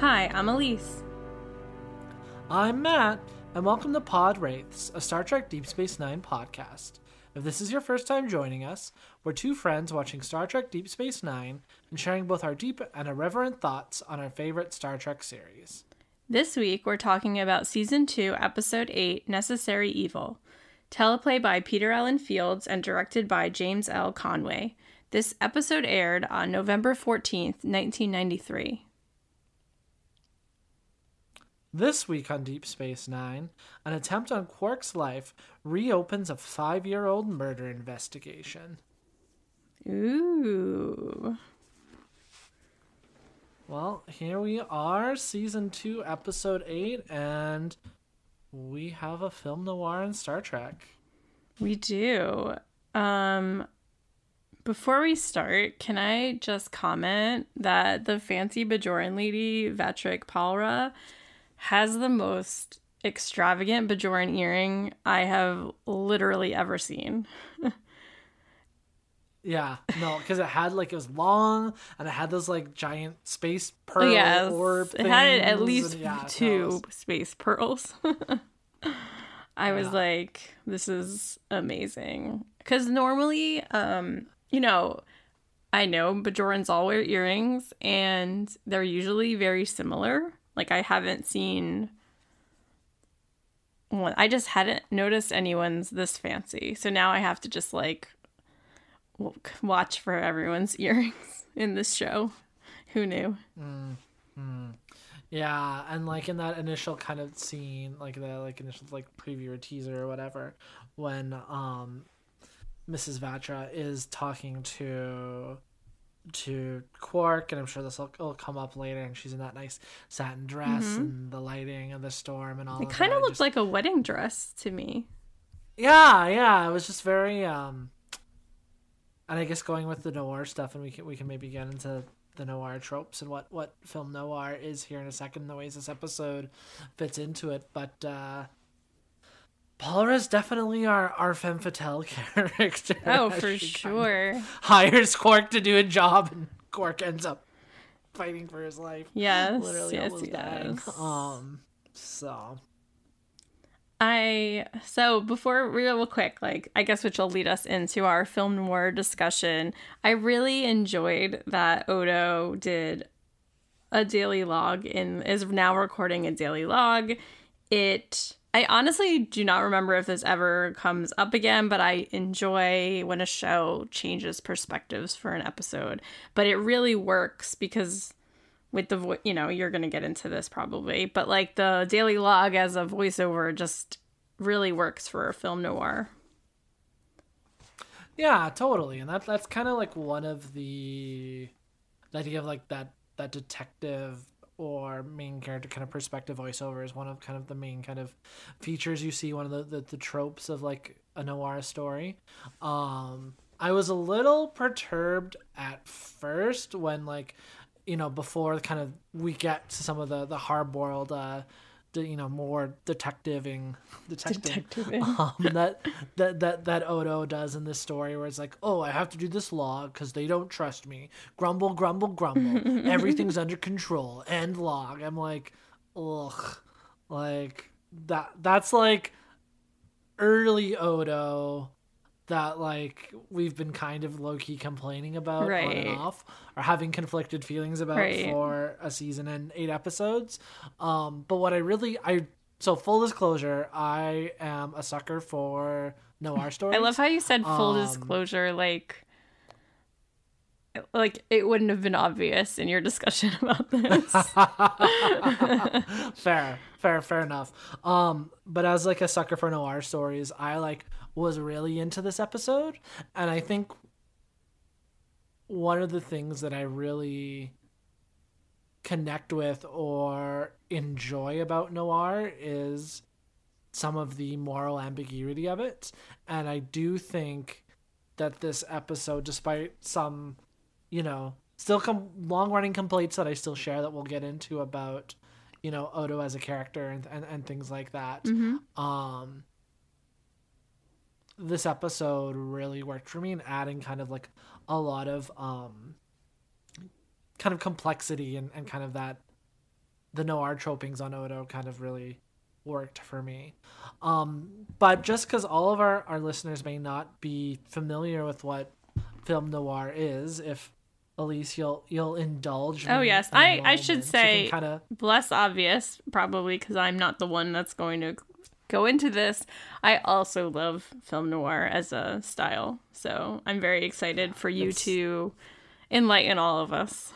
Hi, I'm Elyse. I'm Matt, and welcome to Pod Wraiths, a Star Trek Deep Space Nine podcast. If this is your first time joining us, we're two friends watching Star Trek Deep Space Nine and sharing both our deep and irreverent thoughts on our favorite Star Trek series. This week, we're talking about Season 2, Episode 8 Necessary Evil. Teleplay by Peter Allen Fields and directed by James L. Conway. This episode aired on November 14th, 1993. This week on Deep Space Nine, an attempt on Quark's life reopens a five year old murder investigation. Ooh. Well, here we are, season two, episode eight, and we have a film noir in Star Trek. We do. Um before we start, can I just comment that the fancy Bajoran lady, Vatrick Pallra, has the most extravagant Bajoran earring I have literally ever seen. Yeah, no, because it had like it was long and it had those like giant space pearl yes, orb. it had at least and, yeah, two no, was- space pearls. I was Yeah. like, this is amazing. Because normally, um, you know, I know Bajorans all wear earrings and they're usually very similar. Like, I haven't seen one, I just hadn't noticed anyone's this fancy. So now I have to just like watch for everyone's earrings in this show. Who knew? Yeah, and like in that initial kind of scene, like the like initial like preview or teaser or whatever, when um Mrs. Vatra is talking to to Quark, and I'm sure this will, will come up later, and she's in that nice satin dress and the lighting and the storm and all. Mm-hmm. It kind of looked just- like a wedding dress to me. Yeah, yeah. It was just very um and I guess going with the noir stuff and we can we can maybe get into the noir tropes and what what film noir is here in a second the ways this episode fits into it but uh Paula is definitely our our femme fatale character. Oh, for she kind of sure. Hires Quark to do a job and Quark ends up fighting for his life. Yes. Literally yes, almost dying. Um so I so before real quick, like I guess which will lead us into our film noir discussion. I really enjoyed that Odo did a daily log and is now recording a daily log. It I honestly do not remember if this ever comes up again, but I enjoy when a show changes perspectives for an episode. But it really works because with the vo- you know you're gonna get into this probably but like the daily log as a voiceover just really works for a film noir Yeah, totally, and that that's kind of like one of the, the idea of like that that detective or main character kind of perspective voiceover is one of kind of the main kind of features you see one of the the, the tropes of like a noir story. Um, I was a little perturbed at first when like you know before kind of we get to some of the the hard boiled uh the, you know more detectiving detecting Detectiving. um, that that that that Odo does in this story, where it's like, oh, I have to do this log because they don't trust me. Grumble, grumble, grumble. Everything's under control. End log. I'm like, ugh, like that. That's like early Odo that like we've been kind of low key complaining about on and off or having conflicted feelings about Right. for a season and eight episodes. Um, but what I really I so full disclosure, I am a sucker for noir stories. i love how you said full Um, disclosure like like it wouldn't have been obvious in your discussion about this fair, fair, fair enough. Um, but as like a sucker for noir stories, I like was really into this episode, and I think one of the things that I really connect with or enjoy about noir is some of the moral ambiguity of it, and I do think that this episode, despite some, you know, still come long running complaints that I still share that we'll get into about, you know, Odo as a character and and, and things like that. Um this episode really worked for me in adding kind of like a lot of um kind of complexity and, and kind of that the noir tropings on Odo kind of really worked for me. Um, but just because all of our, our listeners may not be familiar with what film noir is, if Elyse, you'll you'll indulge. Oh yes, I I should say kinda less obvious probably because I'm not the one that's going to go into this. I also love film noir as a style, so I'm very excited for you It's- to enlighten all of us.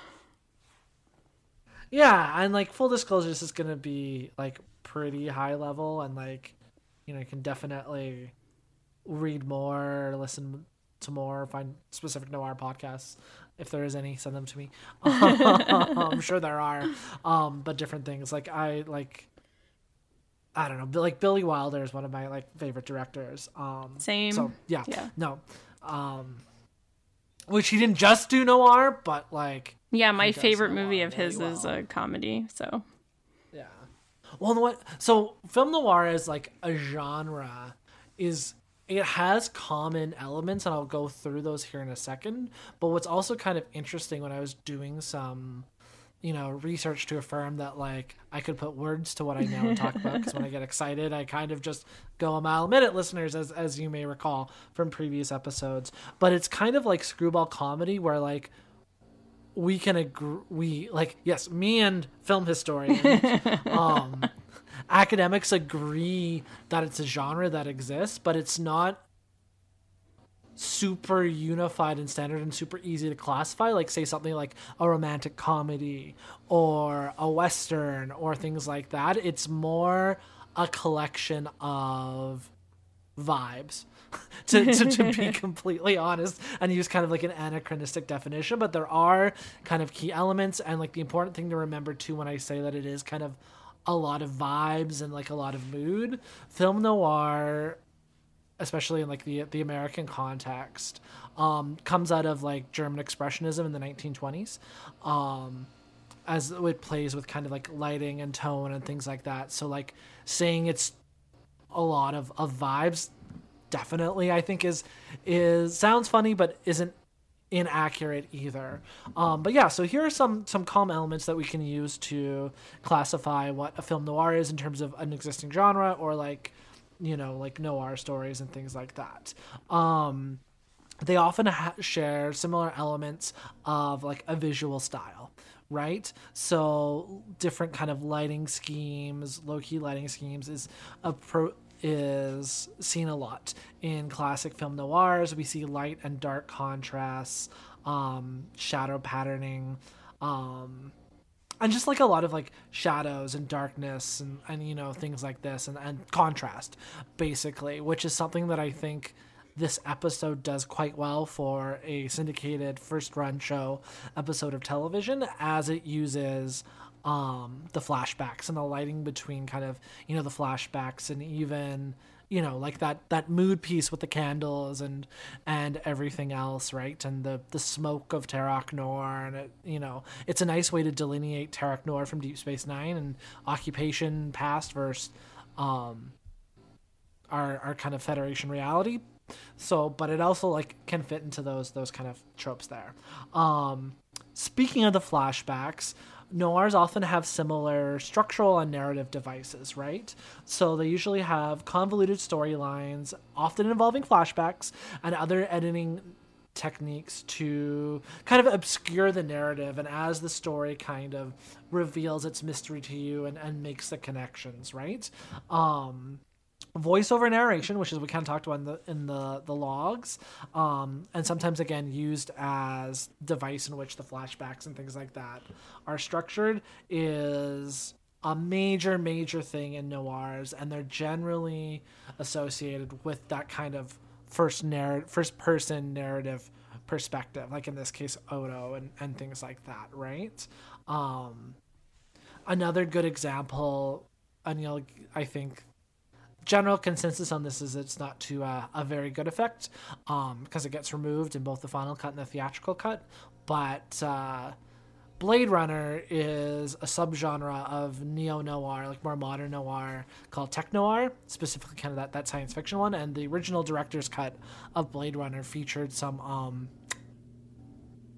Yeah, and like full disclosure, this is gonna be like pretty high level, and like you know you can definitely read more, listen to more, find specific noir podcasts if there is any. Send them to me. I'm sure there are, um, but different things. Like I like. I don't know, but, like Billy Wilder is one of my like favorite directors. Um, Same. So yeah, Yeah. no, um, which he didn't just do noir, but like Yeah, my favorite movie of his is a comedy. So Yeah. Well, what? So film noir is like a genre. Is it has common elements, and I'll go through those here in a second. But what's also kind of interesting when I was doing some, you know, research to affirm that like I could put words to what I know and talk about because when I get excited, I kind of just go a mile a minute, listeners, as as you may recall from previous episodes. But it's kind of like screwball comedy where like we can agree we like yes me and film historians um academics agree that it's a genre that exists but it's not super unified and standard and super easy to classify like say something like a romantic comedy or a western or things like that. It's more a collection of vibes. To, to, to be completely honest and use kind of like an anachronistic definition but there are kind of key elements and like the important thing to remember too when i say that it is kind of a lot of vibes and like a lot of mood. Film noir especially in like the the american context um comes out of like german expressionism in the 1920s um as it plays with kind of like lighting and tone and things like that. So like saying it's a lot of, of vibes definitely i think is is sounds funny but isn't inaccurate either. Um, but yeah so here are some some common elements that we can use to classify what a film noir is in terms of an existing genre or like you know like noir stories and things like that. Um, they often ha- share similar elements of like a visual style right? So different kind of lighting schemes low-key lighting schemes is a pro is seen a lot in classic film noirs. We see light and dark contrasts um, shadow patterning um, and just like a lot of like shadows and darkness and, and you know things like this and, and contrast basically which is something that i think this episode does quite well for a syndicated first run show episode of television as it uses um the flashbacks and the lighting between kind of you know the flashbacks and even you know like that that mood piece with the candles and and everything else right? And the the smoke of Terok Nor and it, you know it's a nice way to delineate Terok Nor from Deep Space 9 and occupation past versus um our our kind of federation reality. So but it also like can fit into those those kind of tropes there. Um speaking of the flashbacks noirs often have similar structural and narrative devices right? So they usually have convoluted storylines often involving flashbacks and other editing techniques to kind of obscure the narrative and as the story kind of reveals its mystery to you and, and makes the connections right? Um voiceover narration, which is we kind of talked about in the in the the logs, um, and sometimes again used as device in which the flashbacks and things like that are structured, is a major major thing in noirs, and they're generally associated with that kind of first narrative, first person narrative perspective, like in this case Odo and and things like that, right? Um, another good example, and you'll I think general consensus on this is it's not to uh, a very good effect um, because it gets removed in both the final cut and the theatrical cut. But uh, Blade Runner is a subgenre of neo noir, like more modern noir, called tech noir, specifically kind of that, that science fiction one. And the original director's cut of Blade Runner featured some um,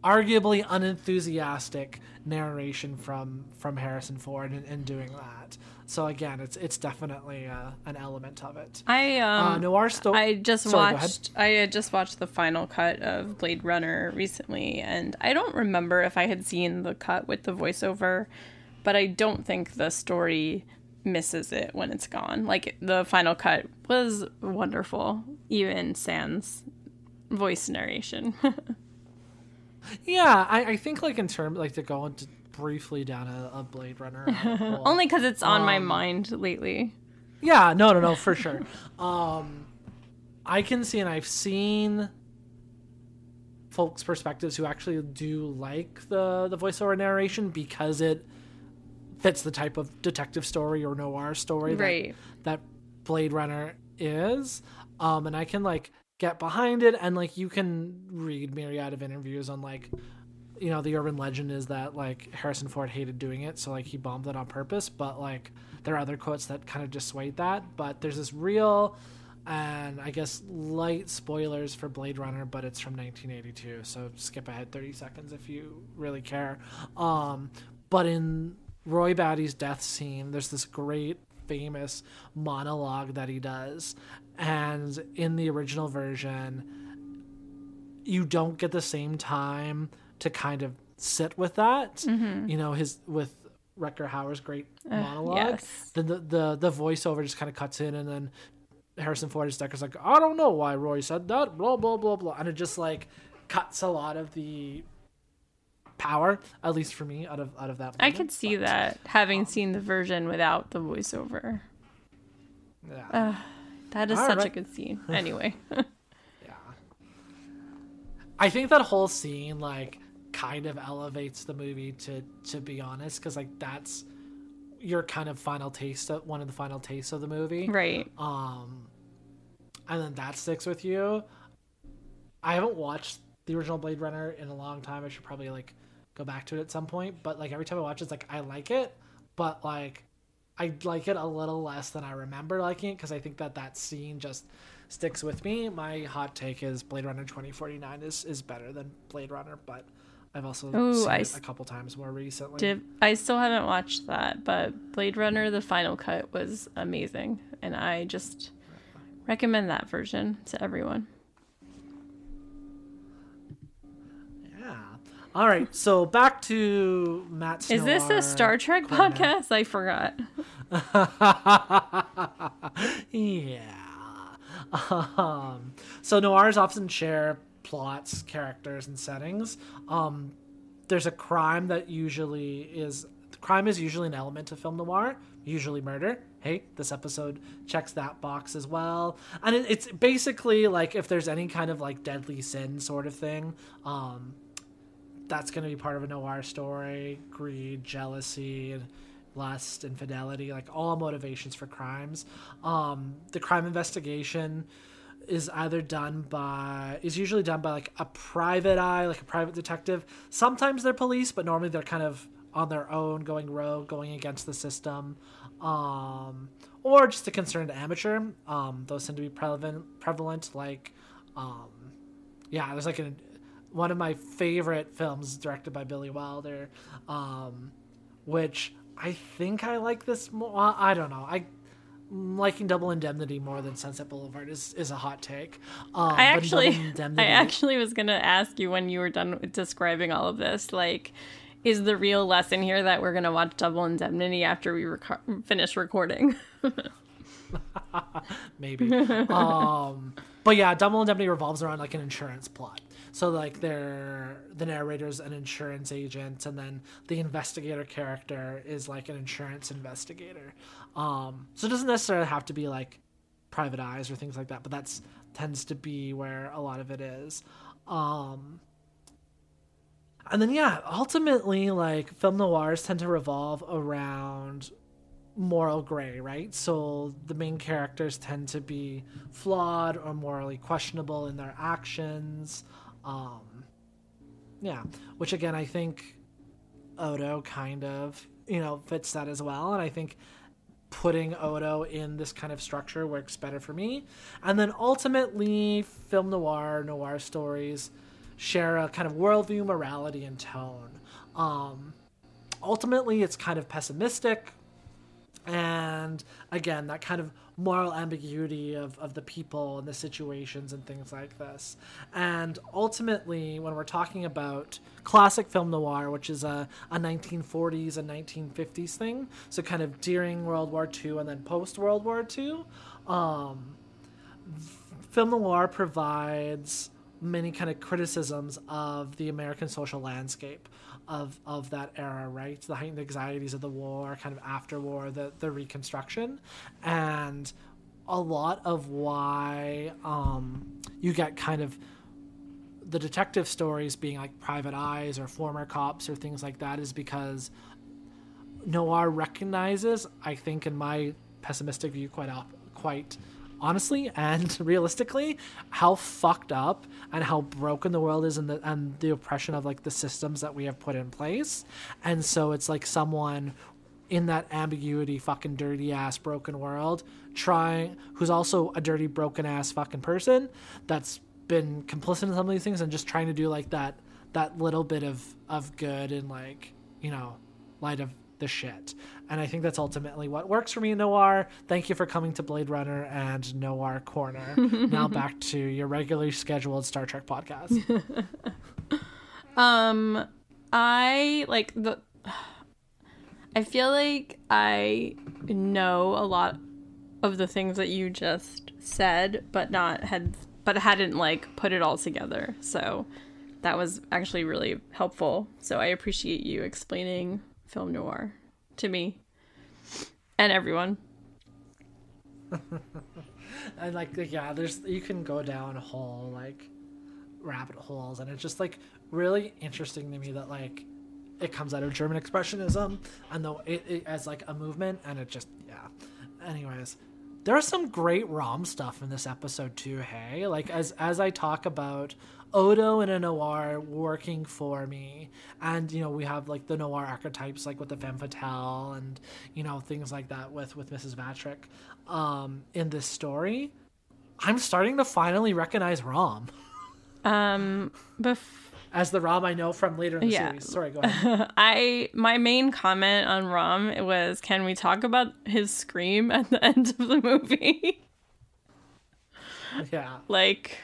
arguably unenthusiastic narration from from Harrison Ford in, in doing that. So again, it's it's definitely uh, an element of it. I um uh, noir sto- I just Sorry, watched I just watched the final cut of Blade Runner recently and I don't remember if I had seen the cut with the voiceover, but I don't think the story misses it when it's gone. Like the final cut was wonderful, even sans voice narration. Yeah, I, I think like in terms like to go into briefly down a, a Blade Runner. Only cuz it's on my Um, mind lately. Yeah, no, no, no, for sure. um, I can see, and I've seen folks' perspectives who actually do like the the voiceover narration because it fits the type of detective story or noir story that, that Blade Runner is. Um, and I can like get behind it, and like you can read myriad of interviews on like. You know, the urban legend is that like Harrison Ford hated doing it, so like he bombed it on purpose. But like there are other quotes that kind of dissuade that. But there's this real and I guess light spoilers for Blade Runner, but it's from 1982, so skip ahead 30 seconds if you really care. Um, but in Roy Batty's death scene, there's this great famous monologue that he does, and in the original version, you don't get the same time to kind of sit with that. Mm-hmm. You know, his with Rutger Hauer's great monologue. yes. Then the, the the voiceover just kind of cuts in, and then Harrison Ford is like, I don't know why Roy said that, blah blah blah blah, and it just like cuts a lot of the power, at least for me, out of out of that. I moment. could see But, that having um, seen the version without the voiceover. Yeah. That is All such a good scene. Anyway. yeah. I think that whole scene like kind of elevates the movie to to be honest, because like that's your kind of final taste of one of the final tastes of the movie. right. um and then that sticks with you i haven't watched the original blade runner in a long time i should probably like go back to it at some point but like every time i watch it, it's like i like it but like i like it a little less than i remember liking it because i think that that scene just sticks with me my hot take is blade runner 2049 is is better than blade runner but i've also Ooh, seen I it a couple times more recently Did, I still haven't watched that, but Blade Runner, the final cut, was amazing. And I just recommend that version to everyone. All right so back to matt Is this a Star Trek podcast? I forgot. yeah. Um, so noirs often share plots, characters, and settings. Um, there's a crime that usually is crime is usually an element of film noir, usually murder. Hey, this episode checks that box as well. And it, it's basically like if there's any kind of like deadly sin sort of thing, um, that's going to be part of a noir story. Greed jealousy and lust infidelity like all motivations for crimes. Um the crime investigation is either done by is usually done by like a private eye like a private detective. Sometimes they're police but normally they're kind of on their own going rogue going against the system. Um or just a concerned amateur. Um those tend to be prevalent prevalent like um yeah, there's like an one of my favorite films directed by Billy Wilder, um, which I think I like this more. I don't know. I liking Double Indemnity more than Sunset Boulevard is, is a hot take. Um, I actually, I actually was gonna ask you when you were done describing all of this, like, is the real lesson here that we're gonna watch Double Indemnity after we reco- finish recording? maybe. um, but yeah, Double Indemnity revolves around like an insurance plot. So like they're the narrator's an insurance agent, and then the investigator character is like an insurance investigator. Um, so it doesn't necessarily have to be like private eyes or things like that, but that's tends to be where a lot of it is. Um, and then yeah, ultimately like film noirs tend to revolve around moral gray, right? So the main characters tend to be flawed or morally questionable in their actions. Um, yeah, which again, I think Odo kind of, you know, fits that as well. And I think putting Odo in this kind of structure works better for me. And then ultimately, film noir, noir stories share a kind of worldview, morality, and tone. Um, ultimately, it's kind of pessimistic, and again, that kind of moral ambiguity of, of the people and the situations and things like this. And ultimately, when we're talking about classic film noir, which is a, a 1940s and 1950s thing, so kind of during World War II and then post World War II, um, film noir provides many kind of criticisms of the American social landscape of of that era, right? The heightened anxieties of the war, kind of after war, the the reconstruction, and a lot of why um, you get kind of the detective stories being like private eyes or former cops or things like that is because noir recognizes, I think, in my pessimistic view, quite op- quite honestly and realistically how fucked up and how broken the world is and the and the oppression of like the systems that we have put in place. And so it's like someone in that ambiguity fucking dirty ass broken world trying who's also a dirty broken ass fucking person that's been complicit in some of these things and just trying to do like that that little bit of of good and like you know light of the shit. And I think that's ultimately what works for me noir. Thank you for coming to Blade Runner and Noir Corner. now back to your regularly scheduled Star Trek podcast. um I like the I feel like I know a lot of the things that you just said, but not had but hadn't like put it all together. So that was actually really helpful. So I appreciate you explaining film noir to me and everyone. and like yeah, there's you can go down a whole like rabbit holes, and it's just like really interesting to me that like it comes out of German expressionism, and though it, it as like a movement, and it just yeah. Anyways, there's some great rom stuff in this episode too. Hey, like as as I talk about Odo and a noir working for me. And, you know, we have like the noir archetypes like with the femme fatale and, you know, things like that with, with Mrs. Vatrick um, in this story. I'm starting to finally recognize Rom. Um, bef- as the Rom I know from later in the yeah. series. Sorry, go ahead. I my main comment on Rom was, can we talk about his scream at the end of the movie? yeah. Like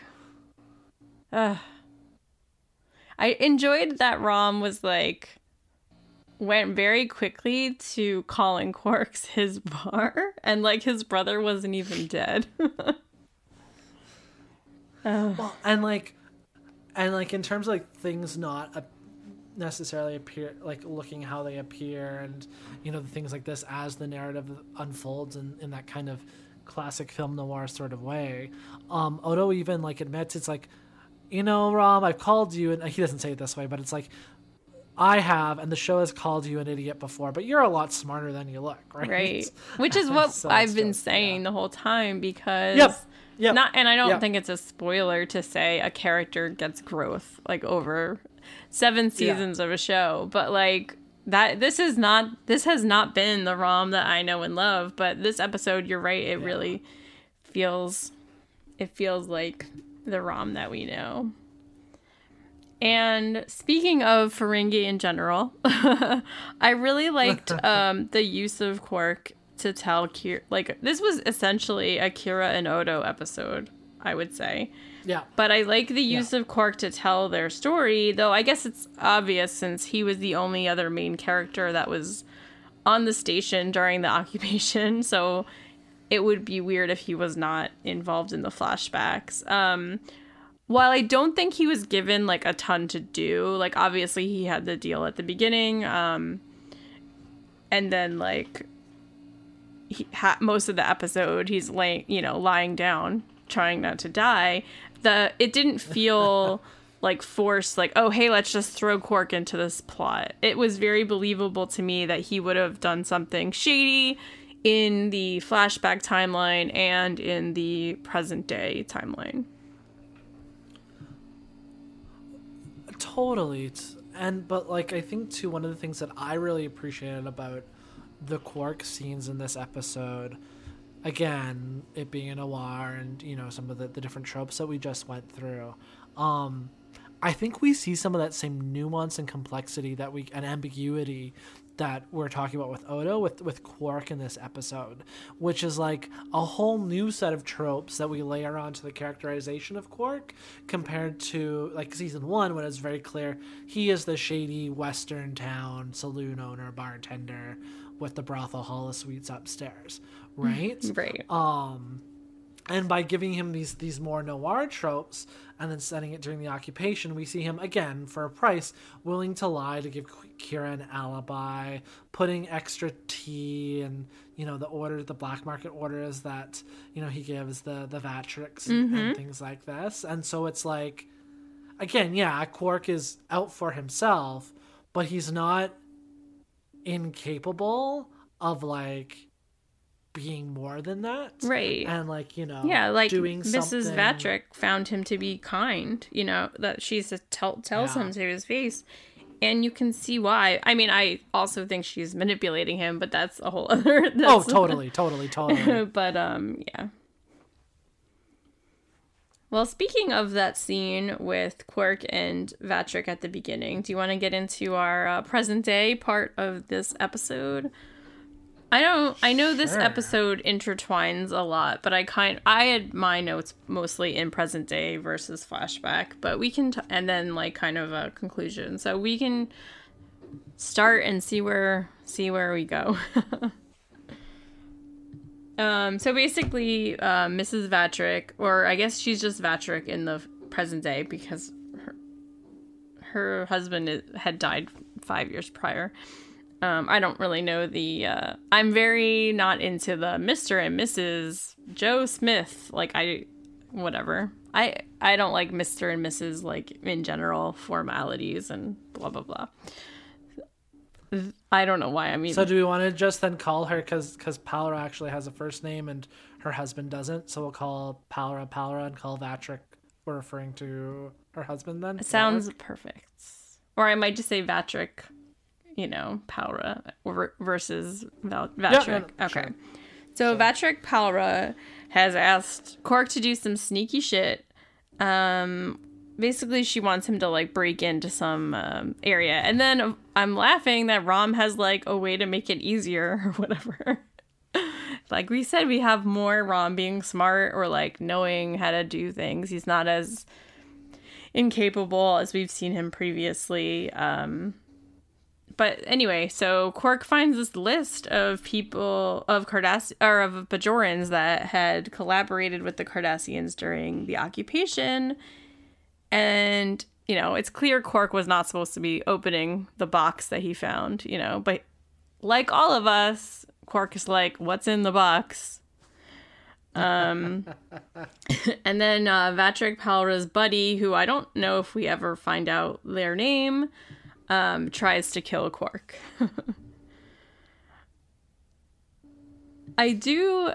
uh, I enjoyed that Rom was like went very quickly to calling Quarks his bar, and like his brother wasn't even dead. Well, and like, and like in terms of like things not necessarily appear like looking how they appear, and you know the things like this as the narrative unfolds in in that kind of classic film noir sort of way. Um, Odo even like admits it's like you know, Rom, I've called you, and uh, he doesn't say it this way, but it's like, I have, and the show has called you an idiot before, but you're a lot smarter than you look, right? Right. Which is what so I've been just, saying yeah. the whole time because. Yep. Yep. Not, and I don't yep. think it's a spoiler to say a character gets growth like over seven seasons yeah. of a show, but like that this is not this has not been the rom that I know and love, but this episode you're right, it yeah. really feels it feels like the ROM that we know. And speaking of Ferengi in general, I really liked um, the use of Quark to tell Kira. Like, this was essentially a Kira and Odo episode, I would say. Yeah. But I like the use yeah. of Quark to tell their story, though I guess it's obvious since he was the only other main character that was on the station during the occupation. So it would be weird if he was not involved in the flashbacks. Um, while I don't think he was given like a ton to do, like obviously he had the deal at the beginning, um, and then like he ha- most of the episode he's laying, you know, lying down, trying not to die. The it didn't feel like forced, like oh hey let's just throw Quark into this plot. It was very believable to me that he would have done something shady in the flashback timeline and in the present day timeline. Totally. And but like I think too one of the things that I really appreciated about the Quark scenes in this episode again, it being a noir and, you know, some of the, the different tropes that we just went through. Um I think we see some of that same nuance and complexity that we and ambiguity that we're talking about with Odo with with Quark in this episode, which is like a whole new set of tropes that we layer onto the characterization of Quark compared to like season 1 when it's very clear he is the shady western town saloon owner bartender with the brothel hall of suites upstairs, right? Right. Um and by giving him these these more noir tropes and then setting it during the occupation, we see him again for a price willing to lie to give Kira an alibi, putting extra tea and you know the order, the black market orders that you know he gives the the Vatrix Mm-hmm. and things like this. And so it's like, again, yeah, Quark is out for himself, but he's not incapable of like being more than that Right. and like you know yeah, like doing Mrs. something Vatrick found him to be kind, you know, that she's tell, tells Yeah. him to his face. And you can see why. I mean, I also think she's manipulating him, but that's a whole other. oh totally totally totally but um yeah well speaking of that scene with quark and vatrick at the beginning do you want to get into our uh, present day part of this episode i don't i know this Sure. episode intertwines a lot but i kind i had my notes mostly in present day versus flashback but we can t- and then like kind of a conclusion so we can start and see where see where we go Um, so basically, uh, Mrs. Vatrick, or I guess she's just Vatrick in the present day because her, her husband had died five years prior. Um, I don't really know the. Uh, I'm very not into the Mr. and Mrs. Joe Smith. Like I, whatever. I I don't like Mr. and Mrs. like in general formalities and blah blah blah. I don't know why I'm even. so do we want to just then call her because because Pallra actually has a first name and her husband doesn't so we'll call Pallra Pallra and call Vatrick we're referring to her husband then Sounds perfect. Or I might just say Vatrick, you know, Pallra versus Val- Vatrick. no, okay. sure. So Vatrick Pallra has asked Quark to do some sneaky shit. Um, basically, she wants him to like break into some um, area, and then I'm laughing that Rom has like a way to make it easier or whatever. like we said, we have more Rom being smart or like knowing how to do things. He's not as incapable as we've seen him previously. Um, but anyway, so Quark finds this list of people of Cardass or of Bajorans that had collaborated with the Cardassians during the occupation, and you know it's clear Quark was not supposed to be opening the box that he found. You know, but like all of us, Quark is like, "What's in the box?" Um, and then uh, Vatrick Pallra's buddy, who I don't know if we ever find out their name, um, tries to kill Quark. I do.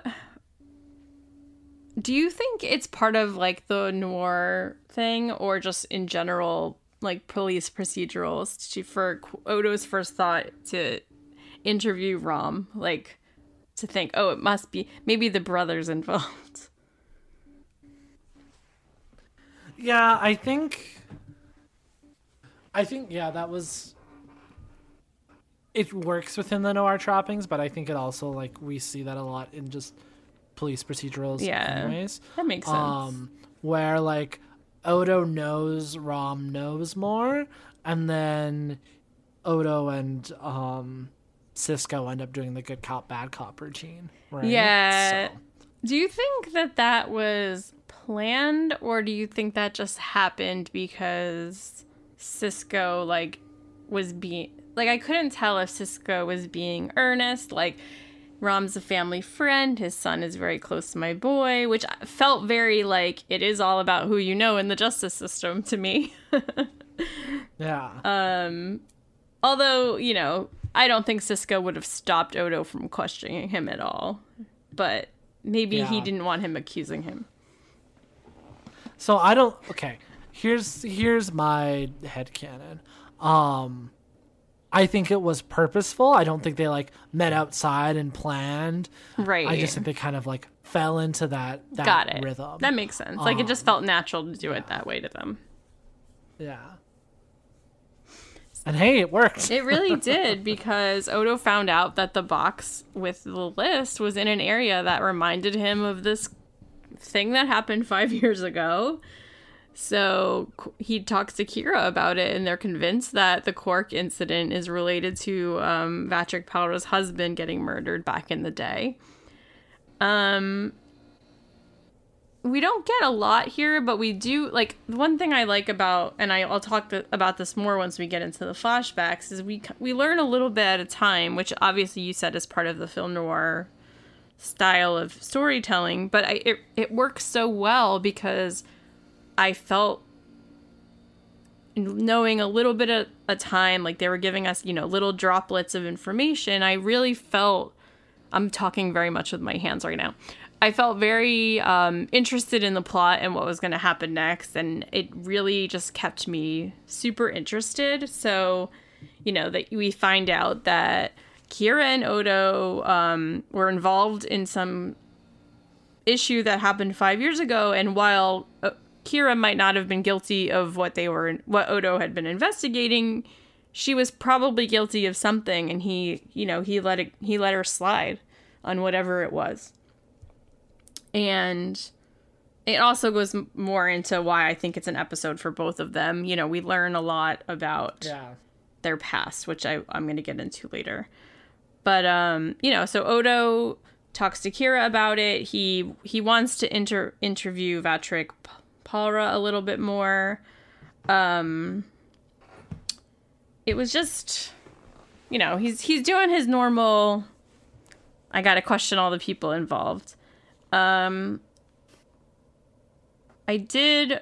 Do you think it's part of like the noir thing, or just in general, like police procedurals? For Odo's first thought to interview Rom, like to think, oh, it must be maybe the brothers involved. yeah I think I think yeah that was it works within the noir trappings but I think it also like we see that a lot in just police procedurals Yeah. anyways That makes sense. um where like Odo knows Rom knows more and then Odo and um Sisko end up doing the good cop bad cop routine right Yeah. So- Do you think that that was planned or do you think that just happened because Sisko like was being like I couldn't tell if Sisko was being earnest like Rom's a family friend, his son is very close to my boy, which felt very like it is all about who you know in the justice system to me. yeah Um Although, you know, I don't think Sisko would have stopped Odo from questioning him at all. But maybe he didn't want him accusing him. So I don't okay. Here's here's my headcanon. Um I think it was purposeful. I don't think they like met outside and planned. Right. I just think they kind of like fell into that that got it. rhythm. That makes sense. Like it just Um, felt natural to do it that way to them. Yeah. And hey, it worked. It really did because Odo found out that the box with the list was in an area that reminded him of this thing that happened five years ago. So he talks to Kira about it, and they're convinced that the Quark incident is related to um, Vatrick husband getting murdered back in the day. Um, we don't get a lot here, but we do like one thing I like about, and I, will talk th- about this more once we get into the flashbacks. Is we we learn a little bit at a time, which obviously you said is part of the film noir style of storytelling, but I, it it works so well because I felt knowing a little bit at a time, like they were giving us, you know, little droplets of information. I really felt I'm talking very much with my hands right now. I felt very um, interested in the plot and what was going to happen next, and it really just kept me super interested. So, you know, that we find out that Kira and Odo um, were involved in some issue that happened five years ago, and while uh, Kira might not have been guilty of what they were, what Odo had been investigating, she was probably guilty of something, and he, you know, he let it, he let her slide on whatever it was and it also goes more into why I think it's an episode for both of them. You know, we learn a lot about yeah. their past, which I, I'm going to get into later. But um, you know, so Odo talks to Kira about it. He he wants to inter- interview Vatrick Pallra a little bit more. Um, it was just, you know, he's he's doing his normal. I got to question all the people involved. Um, I did.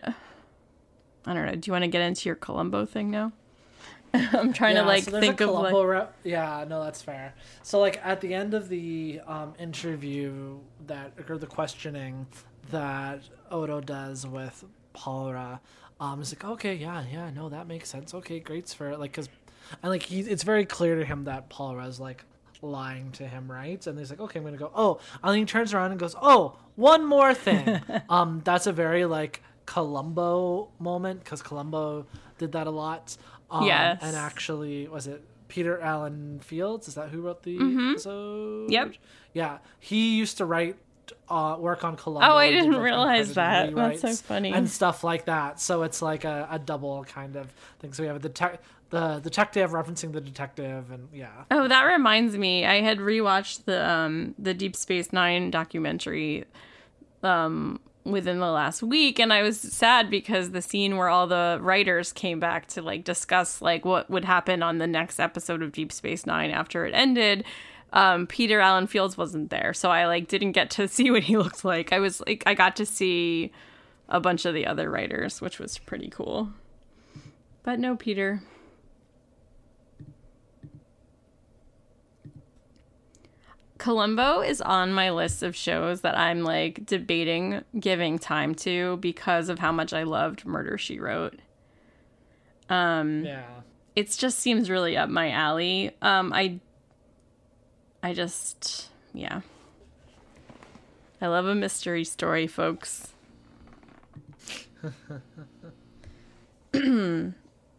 I don't know. Do you want to get into your Columbo thing now? I'm trying yeah, to like so think of like. Rep- yeah, no, that's fair. So like at the end of the um, interview that or the questioning that Odo does with Pallra, um, it's like okay, yeah, yeah, no, that makes sense. Okay, great for like because, and like he, it's very clear to him that Pallra's like lying to him, right? And he's like, okay, I'm gonna go. Oh, and then he turns around and goes, oh, one more thing. um, that's a very like Columbo moment because Columbo did that a lot. Um, yes. And actually, was it Peter Allen Fields? Is that who wrote the mm-hmm. episode? Yep. Yeah, he used to write uh, work on Columbo. Oh, I didn't realize that. That's so funny. And stuff like that. So it's like a, a double kind of thing. So we have the tech the detective referencing the detective and yeah oh that reminds me i had rewatched the um the deep space nine documentary um within the last week and i was sad because the scene where all the writers came back to like discuss like what would happen on the next episode of deep space nine after it ended um, peter allen fields wasn't there so i like didn't get to see what he looked like i was like i got to see a bunch of the other writers which was pretty cool but no peter Columbo is on my list of shows that I'm like debating giving time to because of how much I loved Murder She Wrote. Um Yeah. It just seems really up my alley. Um I I just yeah. I love a mystery story, folks.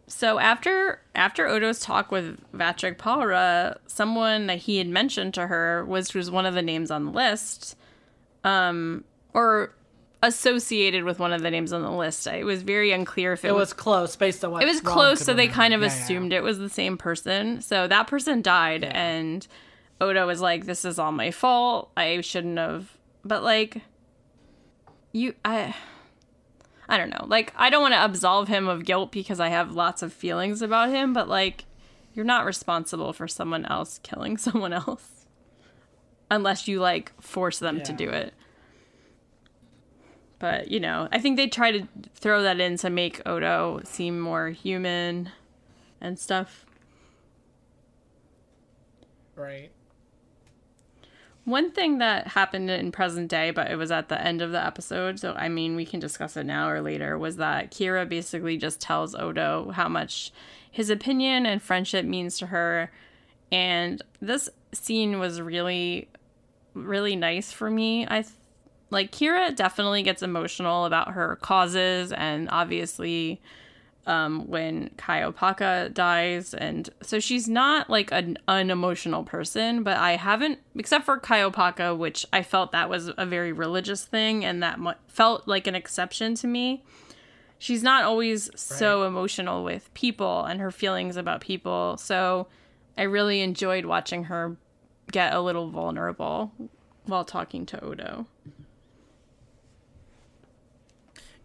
So after after Odo's talk with Vatrick Pallra, someone that he had mentioned to her was was one of the names on the list, um, or associated with one of the names on the list. It was very unclear if it, it was, was, close based on what it was close. So they kind of yeah, assumed yeah. it was the same person. So that person died, Yeah. and Odo was like, "This is all my fault. I shouldn't have." But like, you, I. I don't know. Like, I don't want to absolve him of guilt because I have lots of feelings about him, but like, you're not responsible for someone else killing someone else unless you like force them to do it. But, you know, I think they try to throw that in to make Odo seem more human and stuff. right One thing that happened in present day, but it was at the end of the episode, so I mean, we can discuss it now or later, was that Kira basically just tells Odo how much his opinion and friendship means to her. And this scene was really, really nice for me. I th- like Kira definitely gets emotional about her causes, and obviously, um, when Kai Opaka dies, and so she's not like an unemotional person. But I haven't, except for Kai Opaka, which I felt that was a very religious thing, and that mo- felt like an exception to me. She's not always so emotional with people and her feelings about people. So I really enjoyed watching her get a little vulnerable while talking to Odo.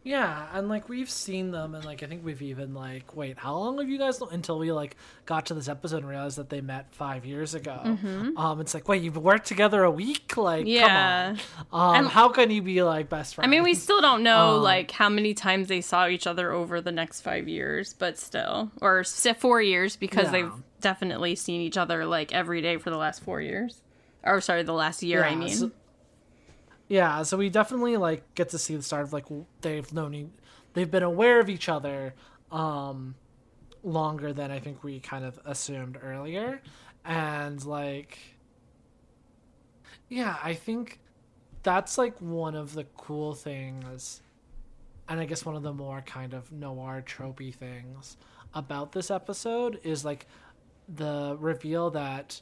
Yeah, and like we've seen them, and like I think we've even like, wait, how long have you guys? Until we like got to this episode and realized that they met five years ago. Um, it's like, wait, you've worked together a week? Like, Yeah. come on. Um, how can you be like best friends? I mean, we still don't know Um, like how many times they saw each other over the next five years, but still, or four years because Yeah. they've definitely seen each other like every day for the last four years, or sorry, the last year. I mean, so- yeah, so we definitely like get to see the start of like they've known, e- they've been aware of each other, um, longer than I think we kind of assumed earlier, and like, yeah, I think that's like one of the cool things, and I guess one of the more kind of noir tropey things about this episode is like the reveal that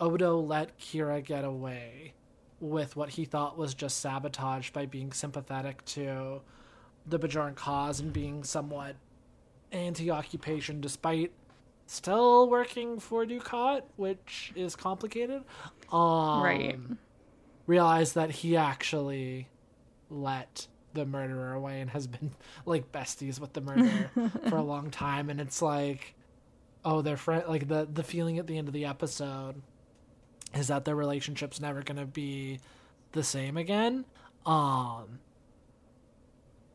Odo let Kira get away with what he thought was just sabotage by being sympathetic to the Bajoran cause and being somewhat anti-occupation despite still working for Dukat, which is complicated. Um, Right. Realized that he actually let the murderer away and has been like besties with the murderer for a long time and it's like oh they're friend like the the feeling at the end of the episode is that their relationship's never going to be the same again um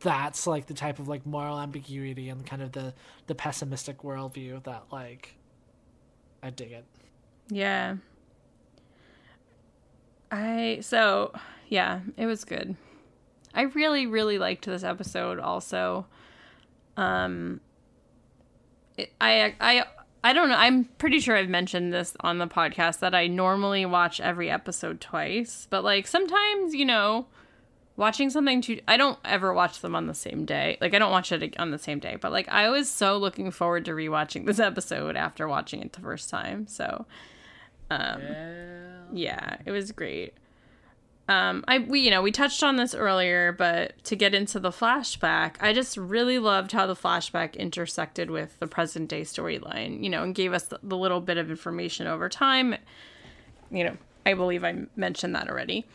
that's like the type of like moral ambiguity and kind of the the pessimistic worldview that like i dig it yeah. I so yeah, it was good. I really really liked this episode. Also, um, it, I I I don't know. I'm pretty sure I've mentioned this on the podcast that I normally watch every episode twice, but like sometimes, you know, watching something too I don't ever watch them on the same day. Like I don't watch it on the same day, but like I was so looking forward to rewatching this episode after watching it the first time. So, um yeah, it was great. Um, I we you know we touched on this earlier, but to get into the flashback, I just really loved how the flashback intersected with the present day storyline. You know, and gave us the, the little bit of information over time. You know, I believe I mentioned that already.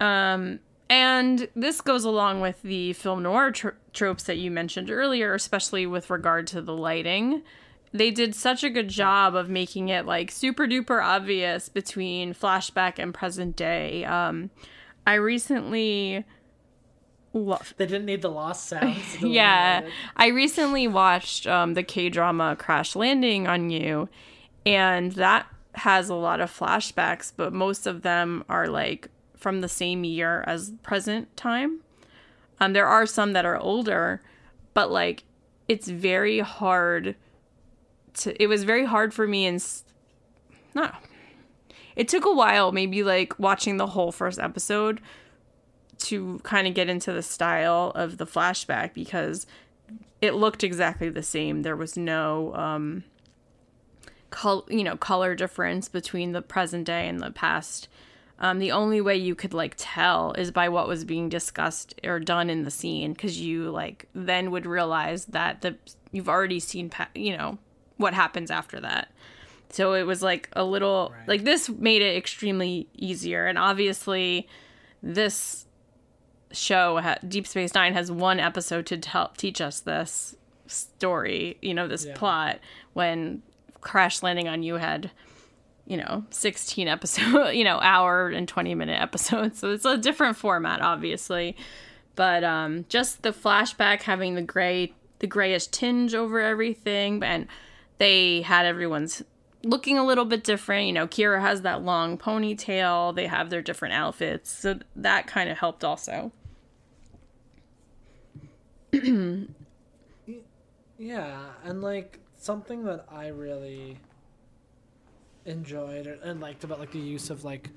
Um, and this goes along with the film noir tr- tropes that you mentioned earlier, especially with regard to the lighting. They did such a good job of making it like super duper obvious between flashback and present day. Um, I recently lo- they didn't need the lost sounds to yeah. I recently watched um, the K drama Crash Landing on You, and that has a lot of flashbacks, but most of them are like from the same year as present time. Um, there are some that are older, but like it's very hard to. It was very hard for me and not. It took a while, maybe like watching the whole first episode to kind of get into the style of the flashback because it looked exactly the same. There was no um col- you know, color difference between the present day and the past. Um, the only way you could like tell is by what was being discussed or done in the scene because you like then would realize that the you've already seen pa- you know what happens after that so it was like a little Right. like this made it extremely easier and obviously this show ha- deep space nine has one episode to help teach us this story you know this Yeah. plot when crash landing on you had you know 16 episode you know hour and 20 minute episodes so it's a different format obviously but um just the flashback having the gray the grayish tinge over everything and they had everyone's looking a little bit different. You know kira has that long ponytail. They have their different outfits. So that kind of helped also. Yeah, and like something that I really enjoyed and liked about like the use of like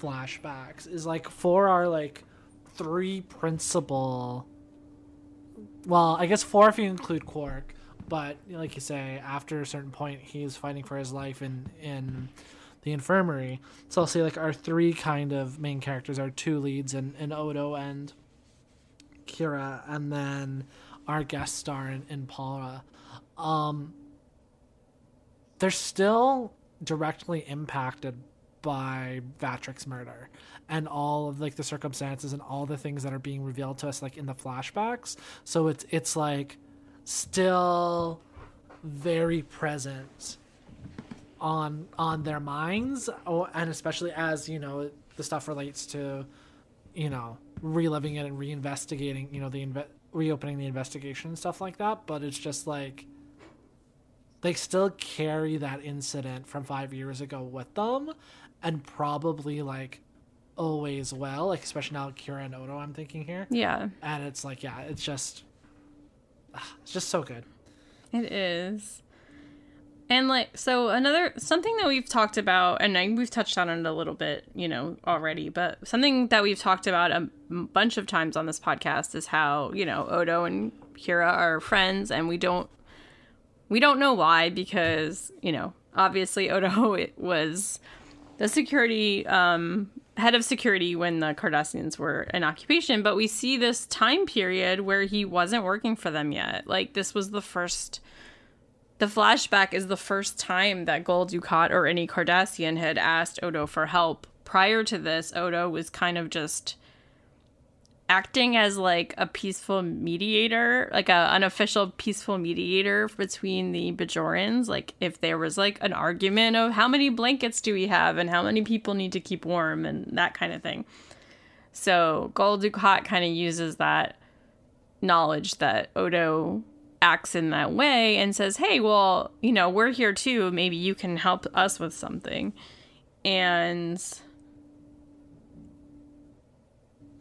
flashbacks is like for our like three principal well, I guess four if you include Quark, but like you say, after a certain point, he's fighting for his life in in the infirmary. So I'll say like our three kind of main characters, are two leads, in, in Odo and Kira, and then our guest star in, in Pallra. Um, they're still directly impacted by Vaatrik's murder and all of like the circumstances and all the things that are being revealed to us like in the flashbacks. So it's it's like still very present on on their minds oh, and especially as you know the stuff relates to you know reliving it and reinvestigating you know the inve- reopening the investigation and stuff like that. But it's just like they still carry that incident from five years ago with them and probably like always well like especially now kira and odo i'm thinking here. Yeah, and it's like yeah it's just it's just so good it is. And like so another something that we've talked about and I, we've touched on it a little bit, you know, already, but something that we've talked about a bunch of times on this podcast is how, you know, Odo and Kira are friends and we don't we don't know why because, you know, obviously Odo it was the security um head of security when the Cardassians were in occupation, but we see this time period where he wasn't working for them yet. Like this was the first the flashback is the first time that Gul Dukat or any Cardassian had asked Odo for help. Prior to this, Odo was kind of just acting as like a peaceful mediator, like a unofficial peaceful mediator between the Bajorans. Like if there was like an argument of how many blankets do we have and how many people need to keep warm and that kind of thing. So Gul Dukat kind of uses that knowledge that Odo acts in that way and says, "Hey, well, you know, we're here too. Maybe you can help us with something." And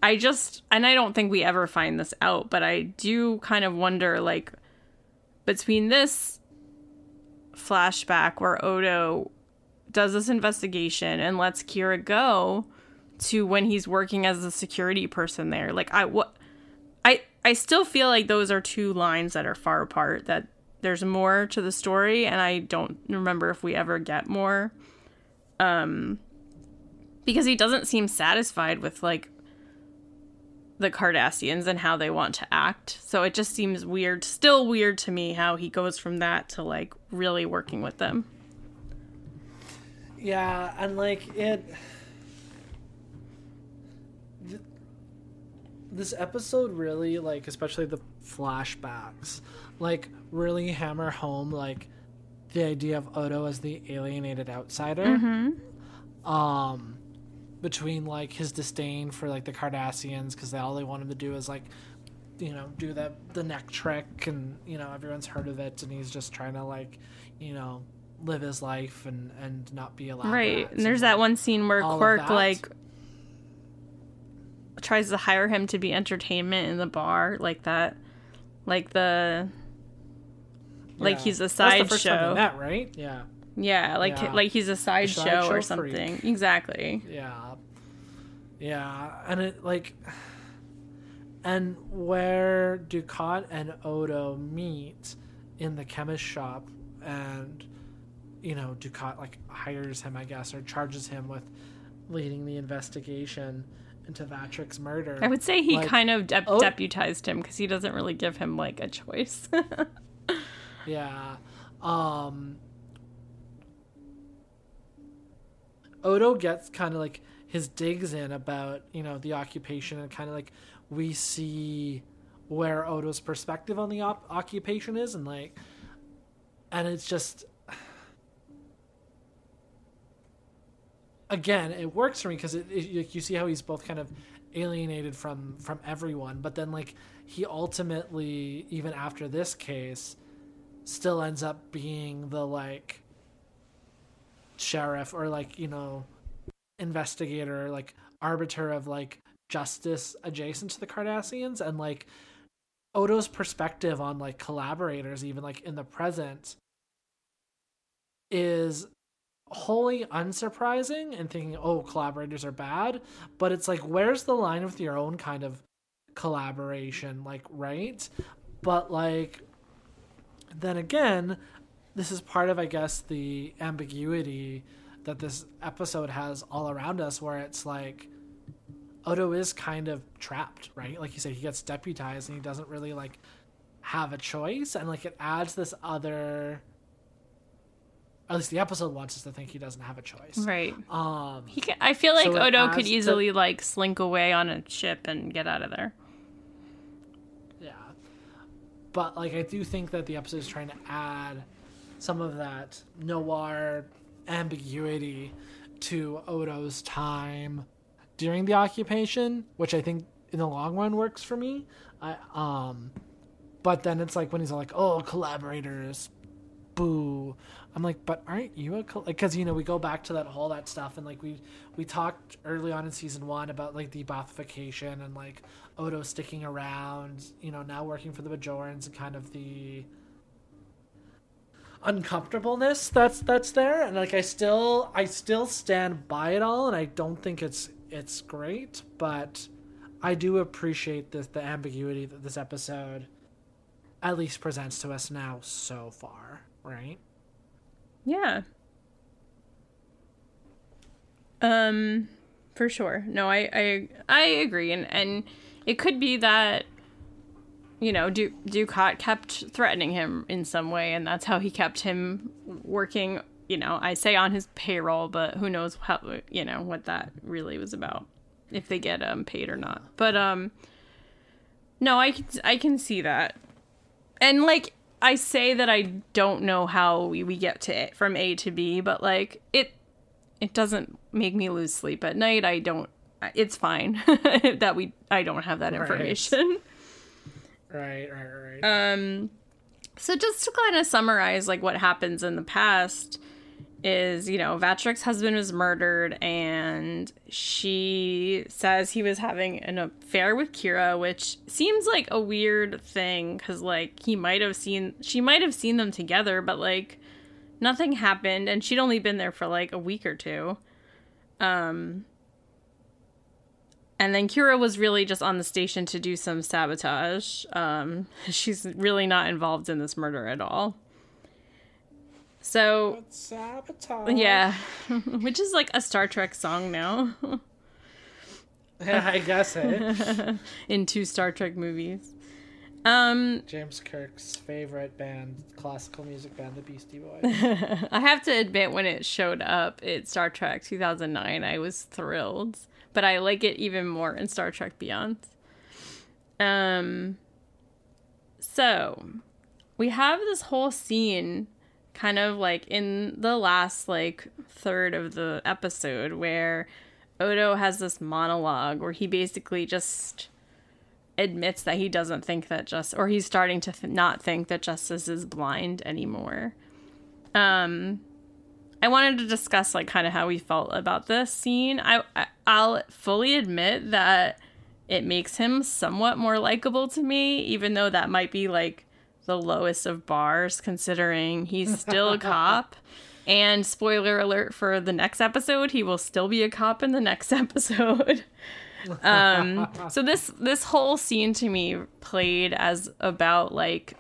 I just and I don't think we ever find this out, but I do kind of wonder like between this flashback where Odo does this investigation and lets Kira go to when he's working as a security person there. Like I what I I still feel like those are two lines that are far apart that there's more to the story and I don't remember if we ever get more. Um because he doesn't seem satisfied with like the Cardassians and how they want to act. So it just seems weird, still weird to me how he goes from that to like really working with them. Yeah, and like it. th- This episode really like, especially the flashbacks, like really hammer home like the idea of Odo as the alienated outsider. Um, between like his disdain for like the Cardassians because all they want him to do is like, you know, do the the neck trick and you know everyone's heard of it and he's just trying to like, you know, live his life and and not be allowed. Right. And there's that one scene where Quark like tries to hire him to be entertainment in the bar like that. Like the like he's a That's the first time sideshow. met, right? Yeah. Yeah, like Yeah. like he's a sideshow sideshow or freak. something. Exactly. Yeah. Yeah, and it like and where Dukat and Odo meet in the chemist shop and you know, Dukat like hires him, I guess, or charges him with leading the investigation into Vaatrik's murder. I would say he Like, kind of dep oh- deputized him because he doesn't really give him like a choice. Yeah. Um Odo gets kind of like his digs in about, you know, the occupation and kind of like we see where Odo's perspective on the op- occupation is and like and it's just again, it works for me because it, it, you see how he's both kind of alienated from from everyone, but then like he ultimately, even after this case, still ends up being the like sheriff or like you know investigator, like arbiter of like justice adjacent to the Cardassians, and like Odo's perspective on like collaborators, even like in the present, is wholly unsurprising and thinking, oh, collaborators are bad. But it's like, where's the line with your own kind of collaboration, like right? But like then again, this is part of I guess the ambiguity that this episode has all around us where it's like Odo is kind of trapped, right? Like you said, he gets deputized and he doesn't really like have a choice and like it adds this other at least the episode wants us to think he doesn't have a choice. Right. Um He can, I feel like So Odo could easily like slink away on a ship and get out of there. Yeah. But like I do think that the episode is trying to add some of that noir ambiguity to Odo's time during the occupation, which I think in the long run works for me. I um but then it's like when he's like, "Oh, collaborators." Boo. I'm like, "But aren't you a col-? like cuz you know, we go back to that whole that stuff and like we we talked early on in season 1 about like de-Baathification and like Odo sticking around, you know, now working for the Bajorans and kind of the uncomfortableness that's that's there and like I still I still stand by it all and I don't think it's it's great, but I do appreciate this the ambiguity that this episode at least presents to us now so far, right? Yeah. Um, for sure. No, I I I agree, and and it could be that you know du- Dukat kept threatening him in some way, and that's how he kept him working. You know, I say on his payroll, but who knows how you know what that really was about, if they get um paid or not. But um, no, I can I can see that, and like I say that I don't know how we, we get to it from A to B, but like it it doesn't make me lose sleep at night. I don't it's fine that we I don't have that information. Right, right, right. Right. Um so just to kind of summarize like what happens in the past is, you know, Vaatrik's husband was murdered and she says he was having an affair with Kira, which seems like a weird thing cuz like he might have seen she might have seen them together, but like nothing happened and she'd only been there for like a week or two. Um and then Kira was really just on the station to do some sabotage. Um, she's really not involved in this murder at all. So, Sabotage. yeah, which is like a Star Trek song now I guess it. in two Star Trek movies. Um, James Kirk's favorite band, classical music band, the Beastie Boys. I have to admit, when it showed up at Star Trek 2009, I was thrilled, but I like it even more in Star Trek Beyond. Um, so we have this whole scene kind of like in the last like third of the episode where Odo has this monologue where he basically just admits that he doesn't think that just or he's starting to th- not think that justice is blind anymore um i wanted to discuss like kind of how we felt about this scene. I, I i'll fully admit that it makes him somewhat more likable to me even though that might be like the lowest of bars considering he's still a cop. And spoiler alert for the next episode he will still be a cop in the next episode. Um so this this whole scene to me played as about like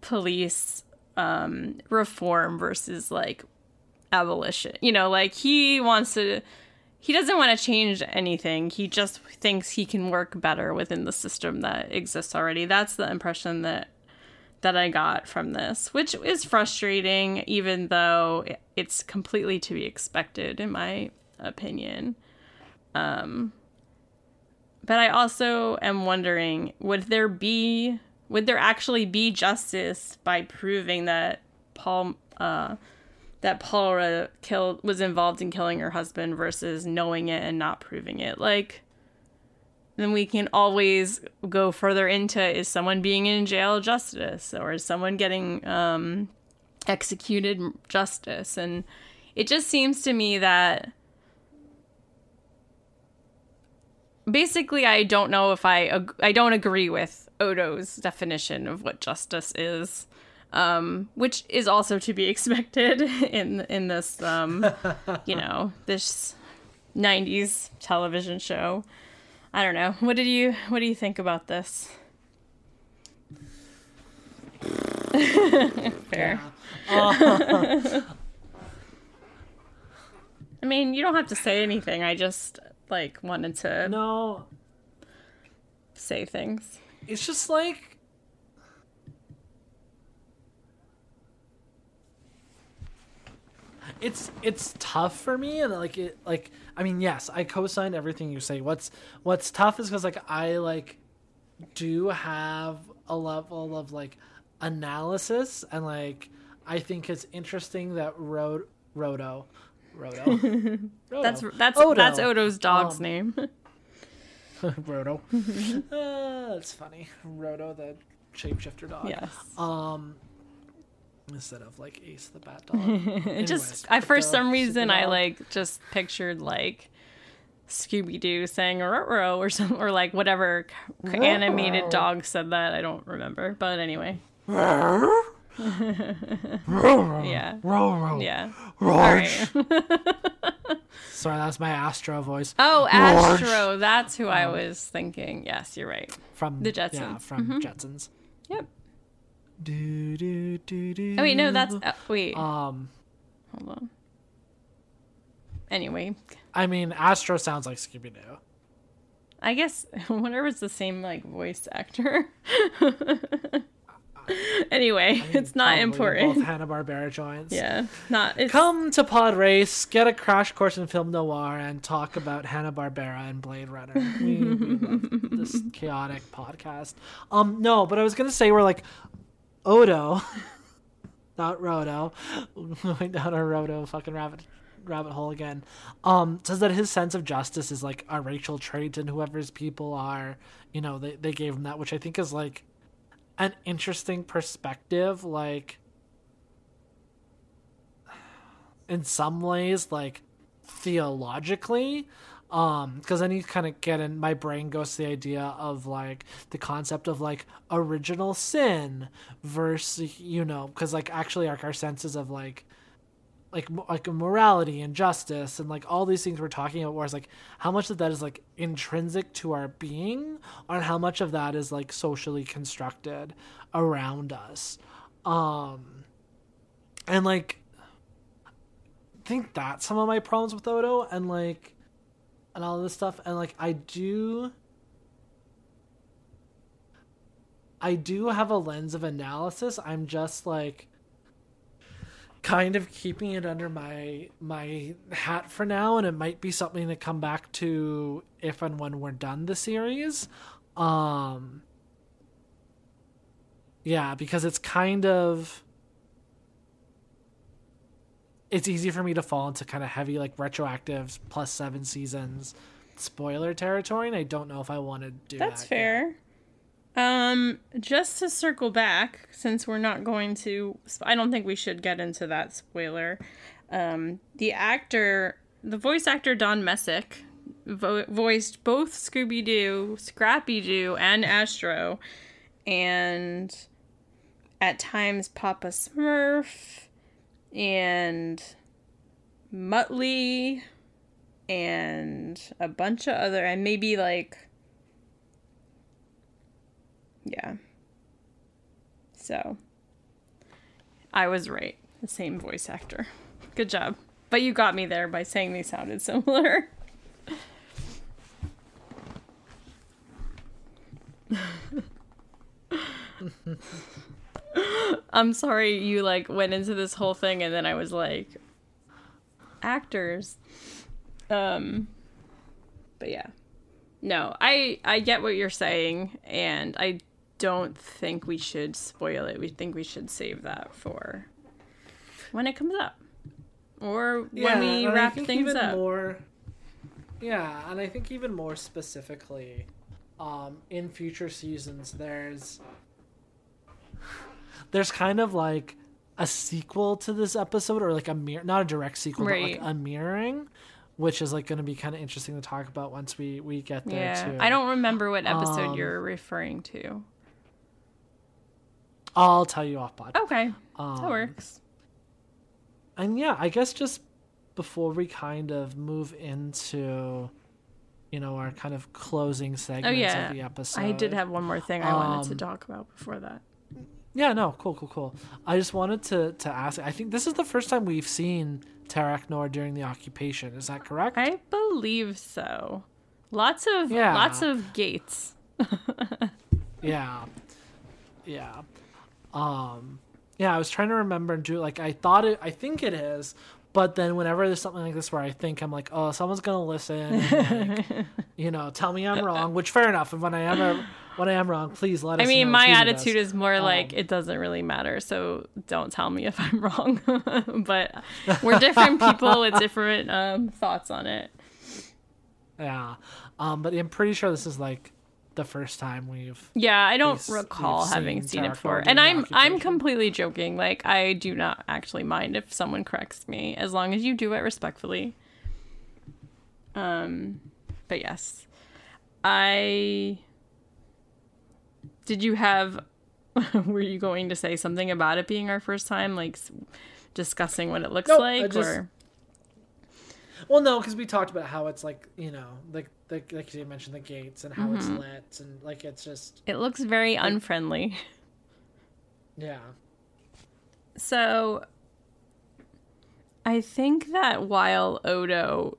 police um reform versus like abolition. You know like he wants to he doesn't want to change anything. He just thinks he can work better within the system that exists already. That's the impression that that I got from this, which is frustrating, even though it's completely to be expected, in my opinion. Um, but I also am wondering would there be, would there actually be justice by proving that Paul, uh, that Paula killed was involved in killing her husband versus knowing it and not proving it? Like, then we can always go further into is someone being in jail justice or is someone getting um, executed justice and it just seems to me that basically i don't know if i i don't agree with odo's definition of what justice is um, which is also to be expected in in this um, you know this 90s television show I don't know. What did you What do you think about this? Fair. Uh, I mean, you don't have to say anything. I just like wanted to no, say things. it's just like it's it's tough for me and like it like i mean yes i co-sign everything you say what's what's tough is because like i like do have a level of like analysis and like i think it's interesting that Rod- rodo rodo, Rodo. That's that's Odo. that's Odo's dog's Um, name. Roto. uh, that's funny. Roto, the shapeshifter dog. yes. Um, instead of like Ace the Bat Dog. Anyways, just I for some reason I like just pictured like Scooby Doo saying "row or some or like whatever c- animated dog said that I don't remember, but anyway, yeah, Row, yeah. All right. Sorry, that's my Astro voice Oh, Astro, that's who I um, was thinking. Yes, you're right. from The Jetsons. Yeah, from mm-hmm. Jetsons. Yep. Do, do, do, do. Oh wait, no, that's uh, wait. Um, Hold on. Anyway, I mean, Astro sounds like Scooby Doo. I guess I wonder if it's the same like voice actor. anyway, it's not important. Both. Hanna Barbera joints. Yeah, not. It's, Come to Pod Wraiths, get a crash course in film noir, and talk about Hanna Barbera and Blade Runner. We, we this chaotic podcast. Um, no, but I was gonna say we're like Odo, not Rodo. Going down a Rodo fucking rabbit rabbit hole again. Um, says that his sense of justice is like a racial trait, and whoever's people are, you know, they they gave him that, which I think is like an interesting perspective. Like in some ways like theologically um because then you kind of get in my brain goes to the idea of like the concept of like original sin versus you know because like actually like our senses of like like like morality and justice and like all these things we're talking about whereas like how much of that is like intrinsic to our being and how much of that is like socially constructed around us. Um and like I think that's some of my problems with Odo and like and all this stuff and like I do I do have a lens of analysis. I'm just like kind of keeping it under my my hat for now and it might be something to come back to if and when we're done the series. Um yeah, because it's kind of it's easy for me to fall into kind of heavy like retroactive plus seven seasons spoiler territory and i don't know if i want to do that's that fair. Um, just to circle back, since we're not going to, I don't think we should get into that spoiler. Um, the actor, the voice actor Don Messick, vo- voiced both Scooby Doo, Scrappy Doo, and Astro, and at times Papa Smurf, and Muttley, and a bunch of other, and maybe like yeah. So, I was right. The same voice actor. Good job. But you got me there by saying they sounded similar. I'm sorry you like went into this whole thing and then I was like actors. Um but yeah. No, I I get what you're saying, and I don't think we should spoil it. We think we should save that for when it comes up, or when we wrap things even up. More, yeah, and I think even more specifically, um, in future seasons, there's there's kind of like a sequel to this episode, or like a mirror, not a direct sequel, but like a mirroring, which is like going to be kind of interesting to talk about once we we get there yeah, too. I don't remember what episode Um, you're referring to. I'll tell you off pod. Okay, Um, that works. and yeah, I guess just before we kind of move into you know, our kind of closing segments Oh yeah, of the episode. I did have one more thing I wanted to Um, talk about before that. Yeah, no, cool, cool, cool. I just wanted to to ask. I think this is the first time we've seen Terok Nor during the occupation. Is that correct? I believe so. Lots of Yeah. lots of gates. Yeah. Yeah. Um yeah, I was trying to remember and do like I thought it I think it is, but then whenever there's something like this where I think I'm like, oh, someone's gonna listen, and, like, you know, tell me I'm wrong. Which fair enough. And when I am when I am wrong, please let us. I mean, my attitude is more like Um, it doesn't really matter, so don't tell me if I'm wrong. but we're different people with different um, thoughts on it. Yeah, um, but I'm pretty sure this is like the first time we've. Yeah, I don't recall having seen seen it before. And I'm I'm completely joking. Like I do not actually mind if someone corrects me as long as you do it respectfully. Um but yes. I Did you have were you going to say something about it being our first time like discussing what it looks Nope, like just- or Well, no, because we talked about how it's like you know, like like like you mentioned the gates and how it's Mm-hmm. lit and like it's just it looks very unfriendly. yeah. So I think that while Odo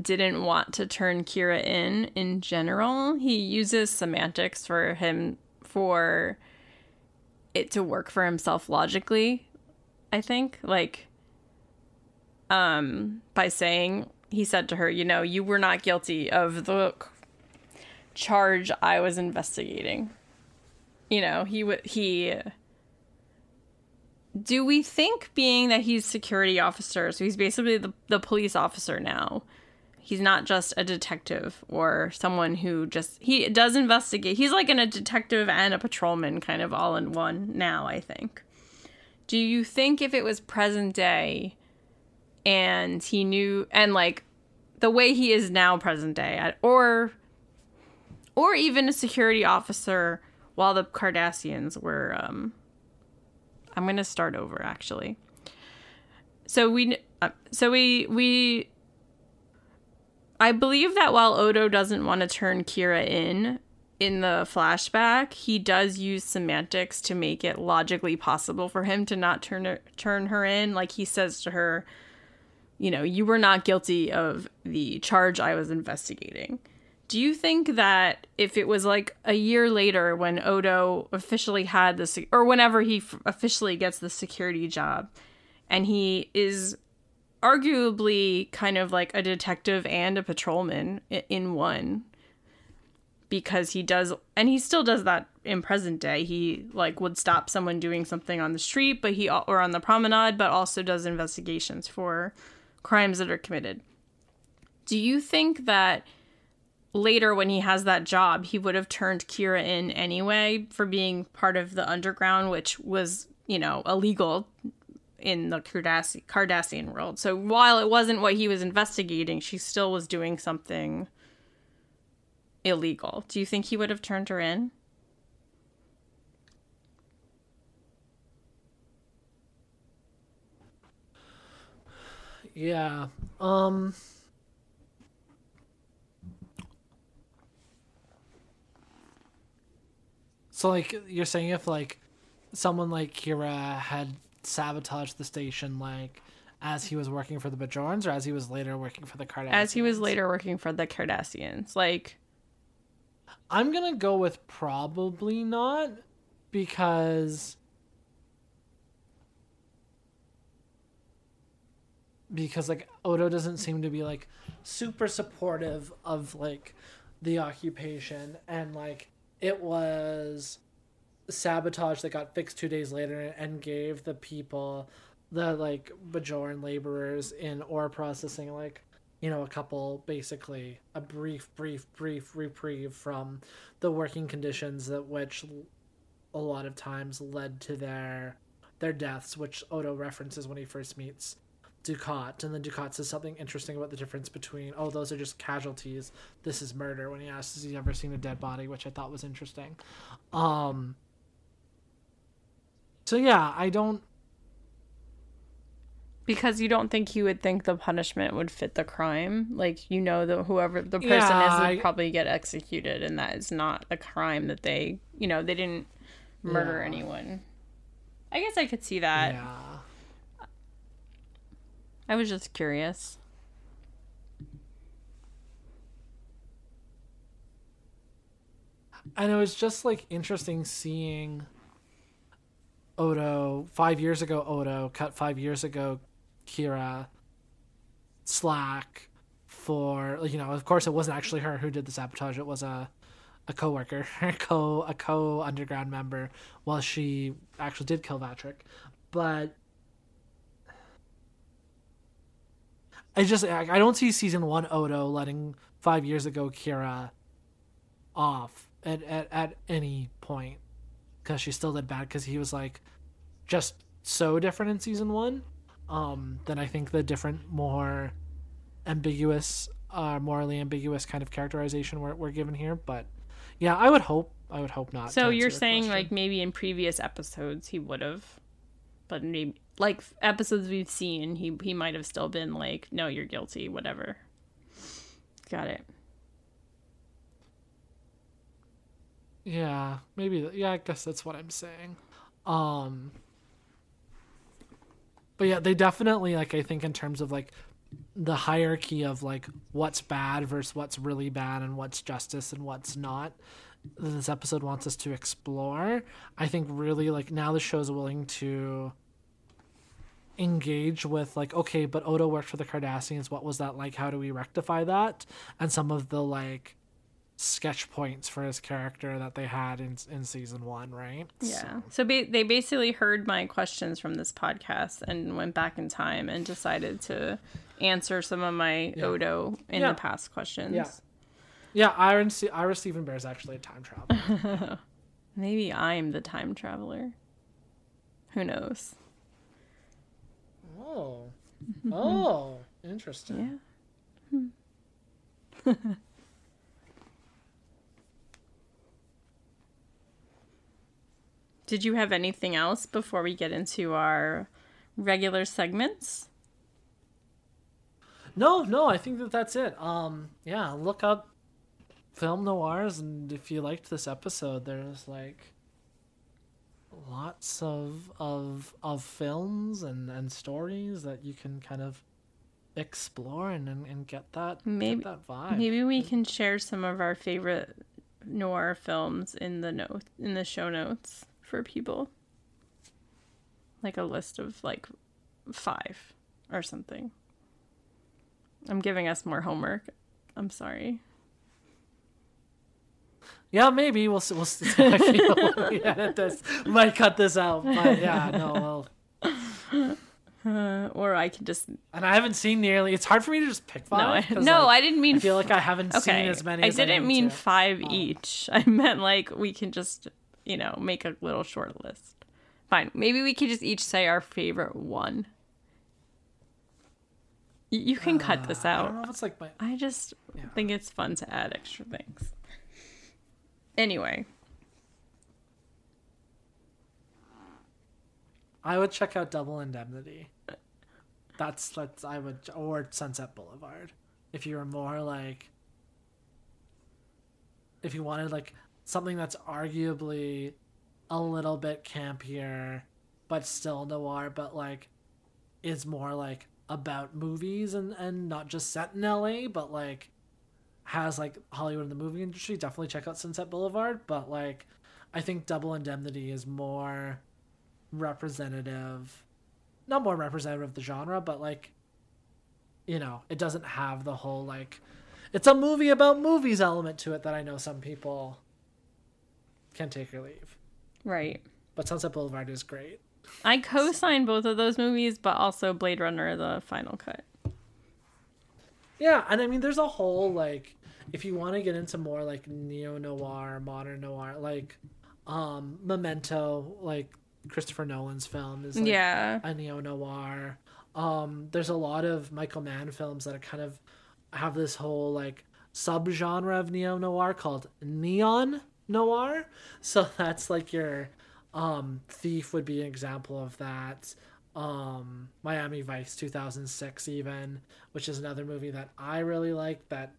didn't want to turn Kira in in general, he uses semantics for him for it to work for himself logically. I think like um by saying he said to her, you know, you were not guilty of the charge I was investigating. You know, he would he do we think being that he's security officer so he's basically the, the police officer now he's not just a detective or someone who just he does investigate he's like an, a detective and a patrolman kind of all in one now i think do you think if it was present day and he knew and like the way he is now present day or or even a security officer while the cardassians were um I'm gonna start over actually. So we, uh, so we we. I believe that while Odo doesn't want to turn Kira in in the flashback, he does use semantics to make it logically possible for him to not turn her, turn her in. Like he says to her, you know, you were not guilty of the charge I was investigating. Do you think that if it was like a year later when Odo officially had the sec- or whenever he f- officially gets the security job and he is arguably kind of like a detective and a patrolman in one because he does and he still does that in present day he like would stop someone doing something on the street but he or on the promenade but also does investigations for crimes that are committed do you think that later when he has that job, he would have turned Kira in anyway for being part of the underground, which was, you know, illegal in the Cardassi- Cardassian world. So while it wasn't what he was investigating, she still was doing something illegal. Do you think he would have turned her in? Yeah. Um So like you're saying if like someone like Kira had sabotaged the station like as he was working for the Bajorans or as he was later working for the Cardassians? As he was later working for the Cardassians. Like, I'm gonna go with probably not because because like Odo doesn't seem to be like super supportive of like the occupation. And like it was sabotage that got fixed two days later and gave the people the like Bajoran laborers in ore processing like you know a couple basically a brief brief brief reprieve from the working conditions that which a lot of times led to their their deaths which Odo references when he first meets Dukat and then Dukat says something interesting about the difference between oh those are just casualties this is murder when he asks has he ever seen a dead body which I thought was interesting um so yeah I don't Because you don't think you would think the punishment would fit the crime. Like you know that whoever the person Yeah, is I- would probably get executed and that is not a crime that they you know, they didn't murder Yeah. anyone. I guess I could see that. yeah. I was just curious. and it was just like interesting seeing Odo five years ago. Odo cut five years ago. Kira slack for you know. Of course, it wasn't actually her who did the sabotage. It was a a coworker, a co a co underground member. While she actually did kill Vaatrik, but I just I don't see season one Odo letting five years ago Kira off at at, at any point because she still did bad because he was like just so different in season one um than I think the different more ambiguous uh morally ambiguous kind of characterization we're, we're given here but yeah I would hope I would hope not So you're saying question. like maybe in previous episodes he would have, but maybe like episodes we've seen he he might have still been like no you're guilty whatever. Got it. Yeah, maybe. Yeah, I guess that's what I'm saying. Um, but yeah, they definitely like. I think in terms of like the hierarchy of like what's bad versus what's really bad and what's justice and what's not. This episode wants us to explore. I think really like now the show's willing to engage with like okay but odo worked for the cardassians what was that like how do we rectify that and some of the like sketch points for his character that they had in in season one, right? Yeah. So ba- they basically heard my questions from this podcast and went back in time and decided to answer some of my Yeah. Odo in Yeah. the past questions. Yeah. Yeah, Iron Se- Ira Steven Behr is actually a time traveler. Maybe I'm the time traveler. Who knows? Oh, oh, interesting. Yeah. Did you have anything else before we get into our regular segments? No, no, I think that that's it. Um, yeah, look up film noirs, and if you liked this episode, there's like lots of of of films and and stories that you can kind of explore and and, get that Maybe- get that vibe. Maybe we can share some of our favorite noir films in the note in the show notes for people. Like a list of like five or something. I'm giving us more homework. I'm sorry. Yeah, maybe we'll see. We'll see how I feel when we edit this. Might cut this out, but yeah, no. Well, Uh, or I could just and I haven't seen nearly. It's hard for me to just pick no. five. I, 'cause, no, like, I didn't mean I feel like I haven't seen as many. I as didn't need mean to. five each. I meant like we can just you know make a little short list. Fine. Maybe we could just each say our favorite one. Y- You can cut this Uh, I out. don't know if it's like my. I just Yeah. think it's fun to add extra things. Anyway, I would check out Double Indemnity. That's that's I would or Sunset Boulevard, if you were more like. If you wanted like something that's arguably a little bit campier, but still noir, but like is more like about movies and and not just set in LA, but like has like Hollywood in the movie industry, definitely check out Sunset Boulevard. But like, I think Double Indemnity is more representative, not more representative of the genre, but like, you know, it doesn't have the whole like, it's a movie about movies element to it that I know some people can take or leave. right. But Sunset Boulevard is great. I co-signed both of those movies, but also Blade Runner: The Final Cut. Yeah, and I mean, there's a whole like, if you want to get into more like neo noir, modern noir, like, um, Memento, like Christopher Nolan's film is like yeah, a neo noir. Um, there's a lot of Michael Mann films that are kind of have this whole like subgenre of neo noir called neon noir. So that's like your um Thief would be an example of that. Um Miami Vice 2006 even, which is another movie that I really like that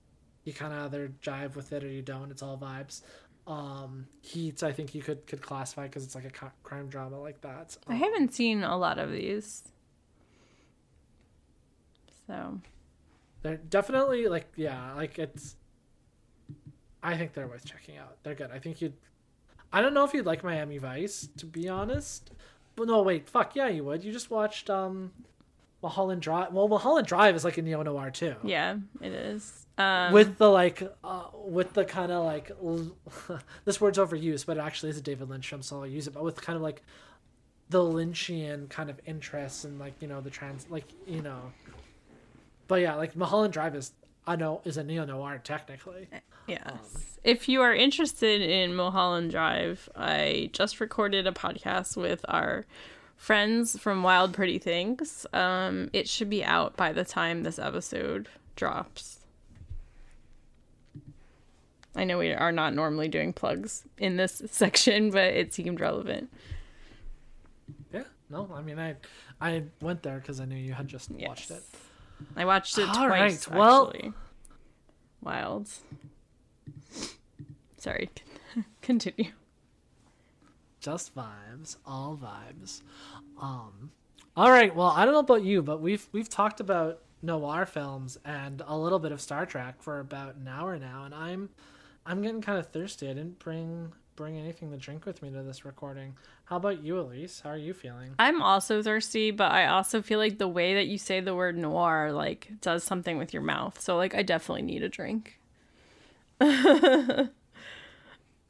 you kind of either jive with it or you don't. It's all vibes. Um Heat I think you could could classify cuz it's like a crime drama like that. I haven't seen a lot of these. So they're definitely like yeah, like it's I think they're worth checking out. They're good. I think you'd I don't know if you'd like Miami Vice, to be honest. But no, wait, fuck yeah, you would. You just watched um Mulholland Drive. Well, Mulholland Drive is like a neo noir too. Yeah, it is. Um, with the like, uh, with the kind of like, this word's overused, but it actually is a David Lynch film, so I'll use it. But with kind of like the Lynchian kind of interests and like you know the trans, like you know. But yeah, like Mulholland Drive is I know is a neo noir technically. Yes. Um, if you are interested in Mulholland Drive, I just recorded a podcast with our friends from Wild Pretty Things. Um, it should be out by the time this episode drops. I know we are not normally doing plugs in this section, but it seemed relevant. Yeah, no, I mean, I I went there because I knew you had just yes. watched it. I watched it All twice. Right. Well, actually. Wild. Sorry. Continue. Just vibes, all vibes. Um all right, well, I don't know about you, but we've we've talked about noir films and a little bit of Star Trek for about an hour now, and I'm I'm getting kind of thirsty. I didn't bring bring anything to drink with me to this recording. How about you, Elyse? How are you feeling? I'm also thirsty, but I also feel like the way that you say the word noir like does something with your mouth. So like I definitely need a drink.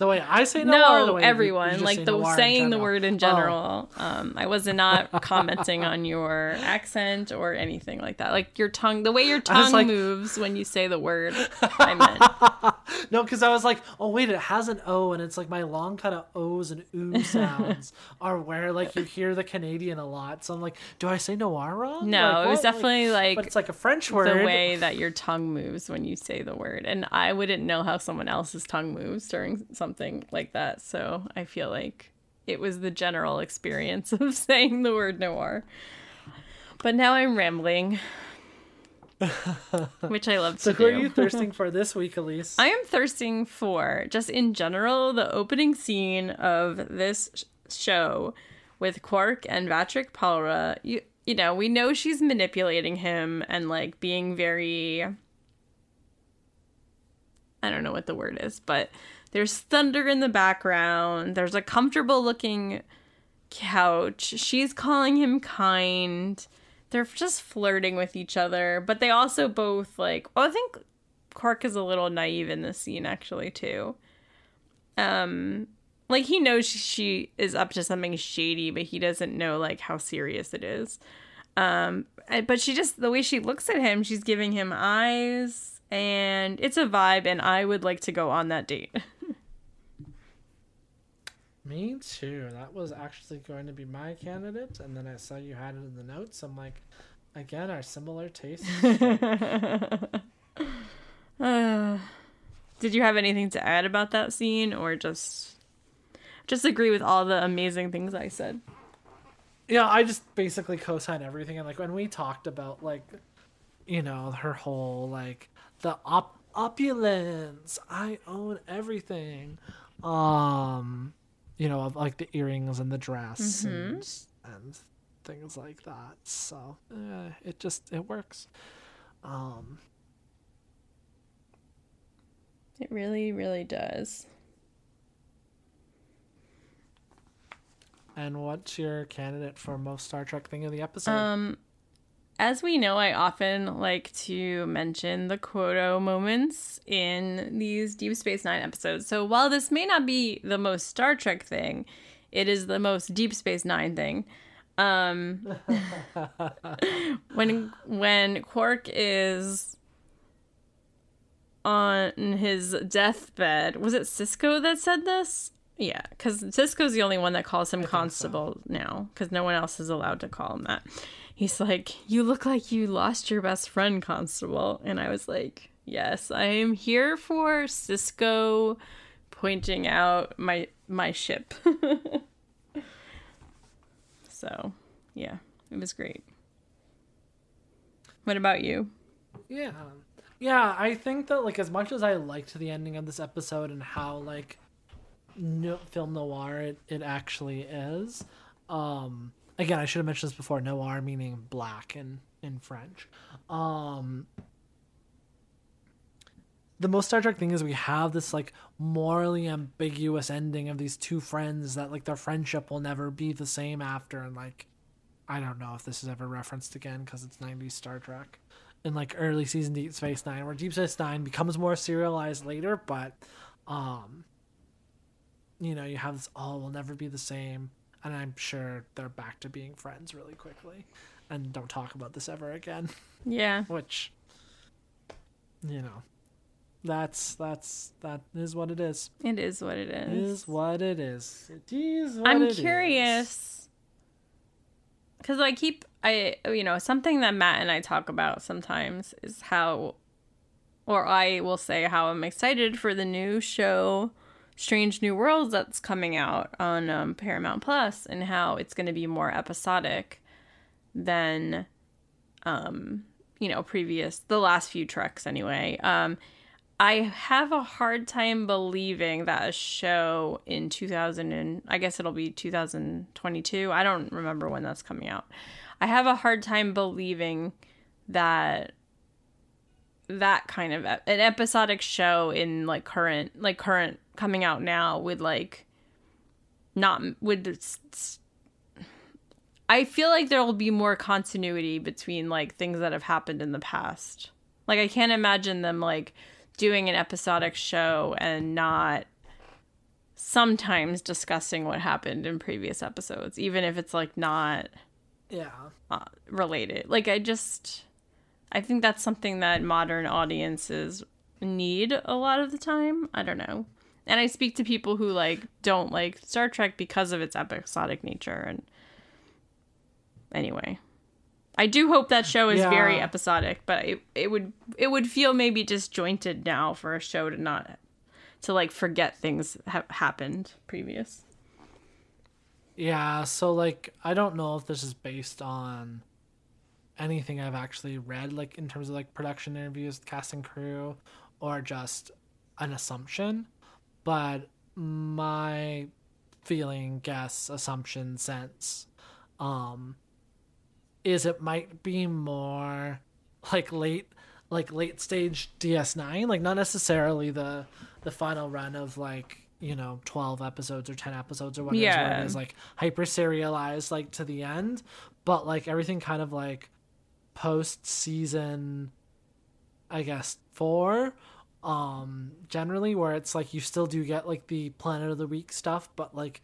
The way I say noir, no, everyone like the saying the word in general. Oh. Um, I was not commenting on your accent or anything like that. Like your tongue, the way your tongue like... moves when you say the word. I meant no, because I was like, oh wait, it has an O, and it's like my long kind of O's and oo sounds are where like you hear the Canadian a lot. So I'm like, do I say noir wrong? No, like, it was definitely like, but it's like a French word. The way that your tongue moves when you say the word, and I wouldn't know how someone else's tongue moves during something something like that. So I feel like it was the general experience of saying the word noir. But now I'm rambling. which I love so to do. So, who are you thirsting for this week, Elyse? I am thirsting for, just in general, the opening scene of this show with Quark and Vaatrik Pallra. You, you know, we know she's manipulating him and like being very. I don't know what the word is, but there's thunder in the background. There's a comfortable looking couch. She's calling him kind. They're just flirting with each other, but they also both like. Well, I think Quark is a little naive in this scene actually too. Um, like he knows she is up to something shady, but he doesn't know like how serious it is. Um, but she just the way she looks at him, she's giving him eyes, and it's a vibe, and I would like to go on that date. Me too. That was actually going to be my candidate, and then I saw you had it in the notes. I'm like, again, our similar tastes. uh, did you have anything to add about that scene, or just just agree with all the amazing things I said? Yeah, I just basically co-sign everything, and like when we talked about like, you know, her whole like the op- opulence, I own everything. Um you know, of like the earrings and the dress mm-hmm. and, and things like that. So uh, it just it works. Um, it really, really does. And what's your candidate for most Star Trek thing of the episode? Um, as we know, I often like to mention the Quoto moments in these Deep Space Nine episodes. So while this may not be the most Star Trek thing, it is the most Deep Space Nine thing. Um, when when Quark is on his deathbed, was it Sisko that said this? Yeah, because Sisko's the only one that calls him Constable so. now, because no one else is allowed to call him that he's like, You look like you lost your best friend, Constable. And I was like, Yes, I am here for Sisko pointing out my my ship. so yeah. It was great. What about you? Yeah. Yeah, I think that like as much as I liked the ending of this episode and how like no film noir it, it actually is. Um again, I should have mentioned this before, noir meaning black in in French. Um the most Star Trek thing is we have this like morally ambiguous ending of these two friends that like their friendship will never be the same after and like I don't know if this is ever referenced again because it's 90s Star Trek in like early season Deep Space Nine, where Deep Space Nine becomes more serialized later, but um you know, you have this all will never be the same, and I'm sure they're back to being friends really quickly and don't talk about this ever again. Yeah. Which you know. That's that's that is what it is. It is what it It is. is what it is. It is what I'm it is. curious because I keep I you know something that Matt and I talk about sometimes is how, or I will say how I'm excited for the new show, Strange New Worlds that's coming out on um, Paramount Plus, and how it's going to be more episodic than, um, you know, previous the last few treks anyway. Um, I have a hard time believing that a show in 2000 and I guess it'll be 2022. I don't remember when that's coming out. I have a hard time believing that that kind of an episodic show in like current like current coming out now would like not would I feel like there will be more continuity between like things that have happened in the past. Like I can't imagine them like doing an episodic show and not sometimes discussing what happened in previous episodes, even if it's like not Yeah. uh, related. Like I just I think that's something that modern audiences need a lot of the time. I don't know. And I speak to people who like don't like Star Trek because of its episodic nature and anyway. I do hope that show is very episodic, but it, it would it would feel maybe disjointed now for a show to not to like forget things have happened previous. Yeah, so like I don't know if this is based on anything I've actually read, like in terms of like production interviews, cast and crew, or just an assumption. But my feeling, guess, assumption, sense, um, is it might be more like late like late stage DS9, like not necessarily the the final run of like you know 12 episodes or 10 episodes or whatever Yeah. it is like hyper serialized like to the end but like everything kind of like post season i guess four um generally where it's like you still do get like the planet of the week stuff but like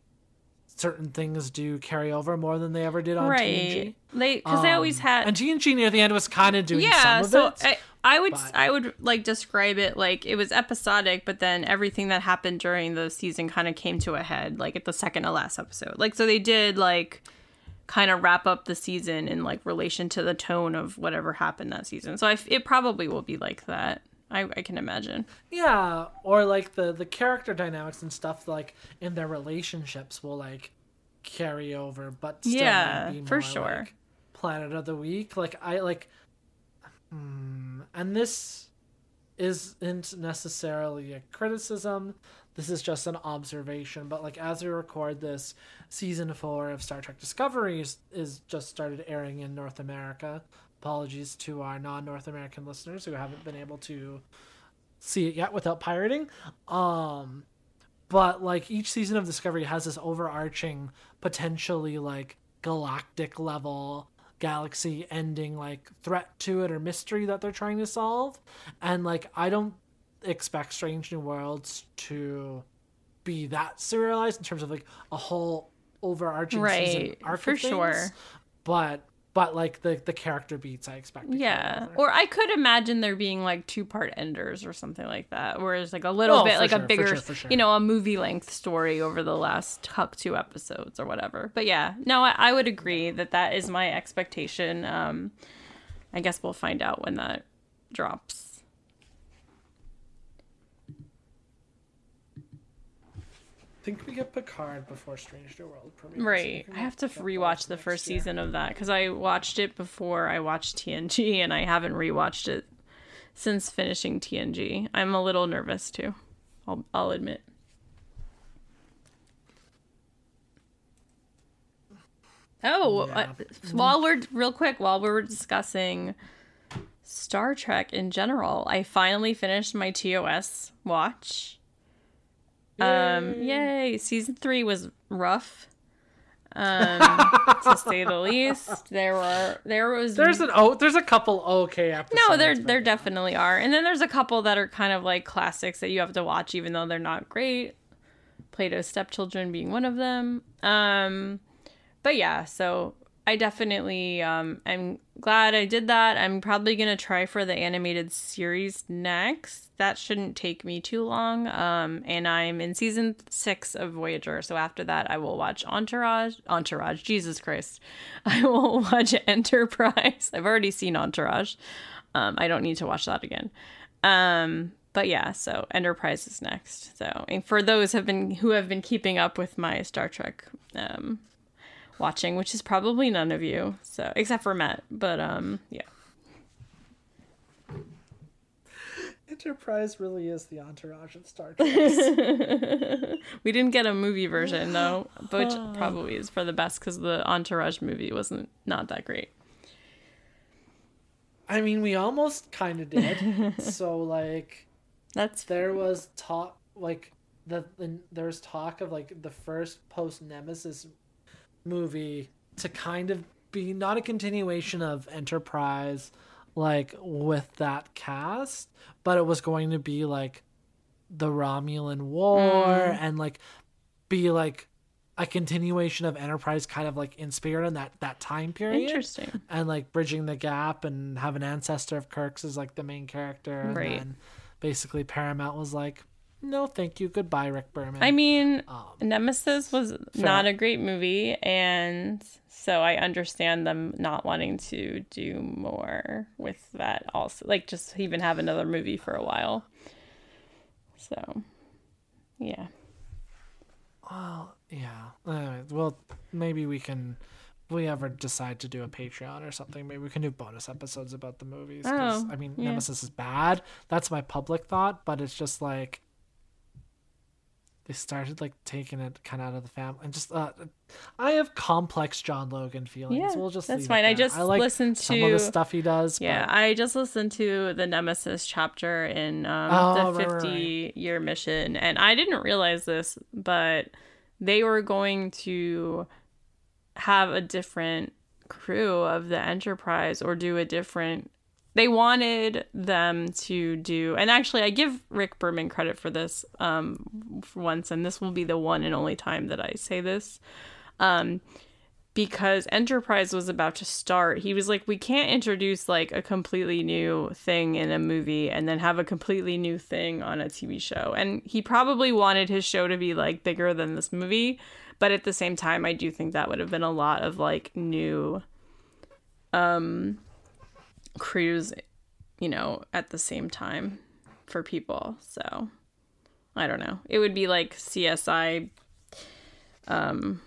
certain things do carry over more than they ever did on right. TNG. They because they always Um, had and TNG near the end was kind of doing yeah some of so it. I, I would but- i would like describe it like it was episodic but then everything that happened during the season kind of came to a head like at the second to last episode like so they did like kind of wrap up the season in like relation to the tone of whatever happened that season so I it probably will be like that I, I can imagine Yeah, or like the the character dynamics and stuff like in their relationships will like carry over, but still Yeah, be for sure. like, Planet of the week, like I like, hmm, and this isn't necessarily a criticism. This is just an observation. But like as we record this, season four of Star Trek Discovery is, is just started airing in North America. Apologies to our non-North American listeners who haven't been able to see it yet without pirating. Um but like each season of Discovery has this overarching potentially like galactic level galaxy ending like threat to it or mystery that they're trying to solve. And like I don't expect Strange New Worlds to be that serialized in terms of like a whole overarching season Right, arc for sure. But but like the the character beats I expect. yeah or i could imagine there being like two part enders or something like that whereas like a little Oh, bit like sure, a for bigger sure, for sure. you know a movie length story over the last two episodes or whatever but yeah no I, I would agree that that is my expectation um i guess we'll find out when that drops think we get Picard before Strange New World premieres. Right. I have to rewatch the first year. season of that because I watched it before I watched TNG and I haven't rewatched it since finishing TNG. I'm a little nervous too. I'll, I'll admit. Oh, Yeah. uh, while we're real quick, while we were discussing Star Trek in general, I finally finished my TOS watch. Um, yay! Season three was rough, um, to say the least. There were there was There's an oh, there's a couple okay episodes. no, there there definitely are, and then there's a couple that are kind of like classics that you have to watch, even though they're not great. Plato's Stepchildren being one of them. Um, but yeah, so I definitely um, I'm glad I did that. I'm probably gonna try for the animated series next. That shouldn't take me too long. Um, and I'm in season six of Voyager, so after that I will watch Entourage. Entourage, Jesus Christ, I will watch Enterprise. I've already seen Entourage. Um, I don't need to watch that again. Um, but yeah, so Enterprise is next. So and for those have been who have been keeping up with my Star Trek um, watching, which is probably none of you, so except for Matt. But um, yeah, Enterprise really is the entourage of Star Trek. we didn't get a movie version though, which probably is for the best because the Entourage movie wasn't not that great. I mean, we almost kind of did. so like, That's there was talk like the, the there's talk of like the first post Nemesis movie to kind of be not a continuation of Enterprise like with that cast, but it was going to be like the Romulan War mm. and like be like a continuation of Enterprise kind of like in spirit in that that time period interesting. and like bridging the gap and have an ancestor of Kirk's as like the main character. And Right. then basically Paramount was like, no, thank you. Goodbye, Rick Berman. I mean, Um, Nemesis was not a great movie, and so I understand them not wanting to do more with that. Also, like just even have another movie for a while. So, yeah, well, yeah. Anyway, well, maybe we can. If we ever decide to do a Patreon or something, maybe we can do bonus episodes about the movies. Oh, I mean, yeah. Nemesis is bad. That's my public thought, but it's just like they started like taking it kind of out of the family and just uh, I have complex John Logan feelings. Yeah, we'll just that's fine. I just like listened to some of the stuff he does. yeah. but I just listened to the Nemesis chapter in um, Oh, the right, right, fifty year mission, and I didn't realize this, but they were going to have a different crew of the Enterprise or do a different. They wanted them to do, and actually, I give Rick Berman credit for this um, for once, and this will be the one and only time that I say this. Um, because Enterprise was about to start, he was like, we can't introduce like a completely new thing in a movie and then have a completely new thing on a TV show. And he probably wanted his show to be like bigger than this movie, but at the same time, I do think that would have been a lot of like new um crews, you know, at the same time for people. So I don't know. It would be like CSI um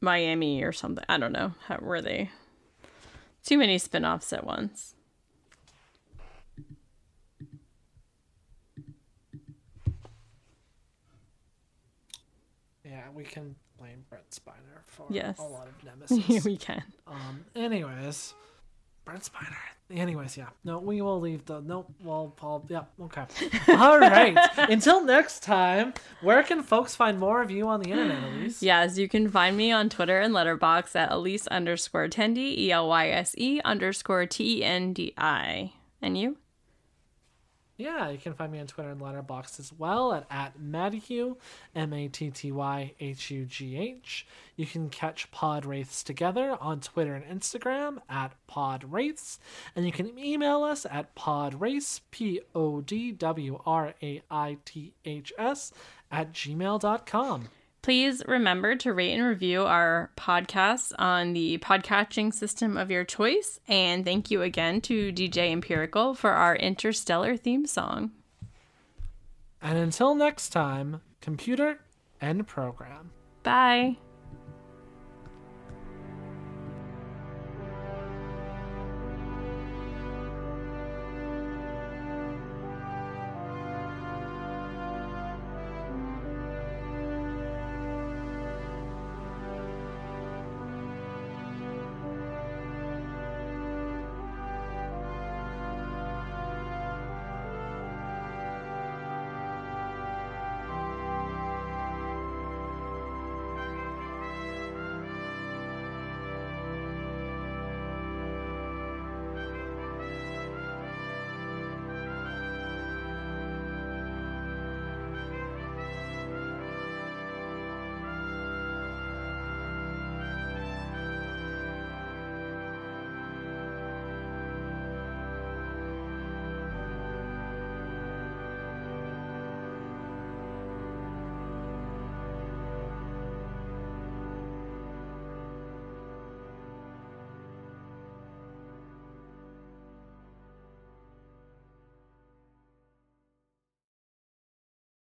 Miami or something. I don't know. How were they? Too many spin-offs at once. yeah, we can blame Brent Spiner for Yes. a lot of Nemesis. we can. um, anyways, Brent Spiner. Anyways, yeah. No, we will leave the. No, well, Paul. Yeah, okay. All right. Until next time, where can folks find more of you on the internet, Elyse? Yes, you can find me on Twitter and Letterboxd at Elise underscore Tendi, E L Y S E underscore T E N D I. And you? Yeah, you can find me on Twitter and Letterboxd as well at, at Mattyhugh, M A T T Y H U G H. You can catch Pod Wraiths together on Twitter and Instagram at Pod Wraiths. And you can email us at podwraiths, P O D W R A I T H S, at gmail.com. Please remember to rate and review our podcasts on the podcatching system of your choice. And thank you again to DJ Empirical for our interstellar theme song. And until next time, Computer and program. Bye.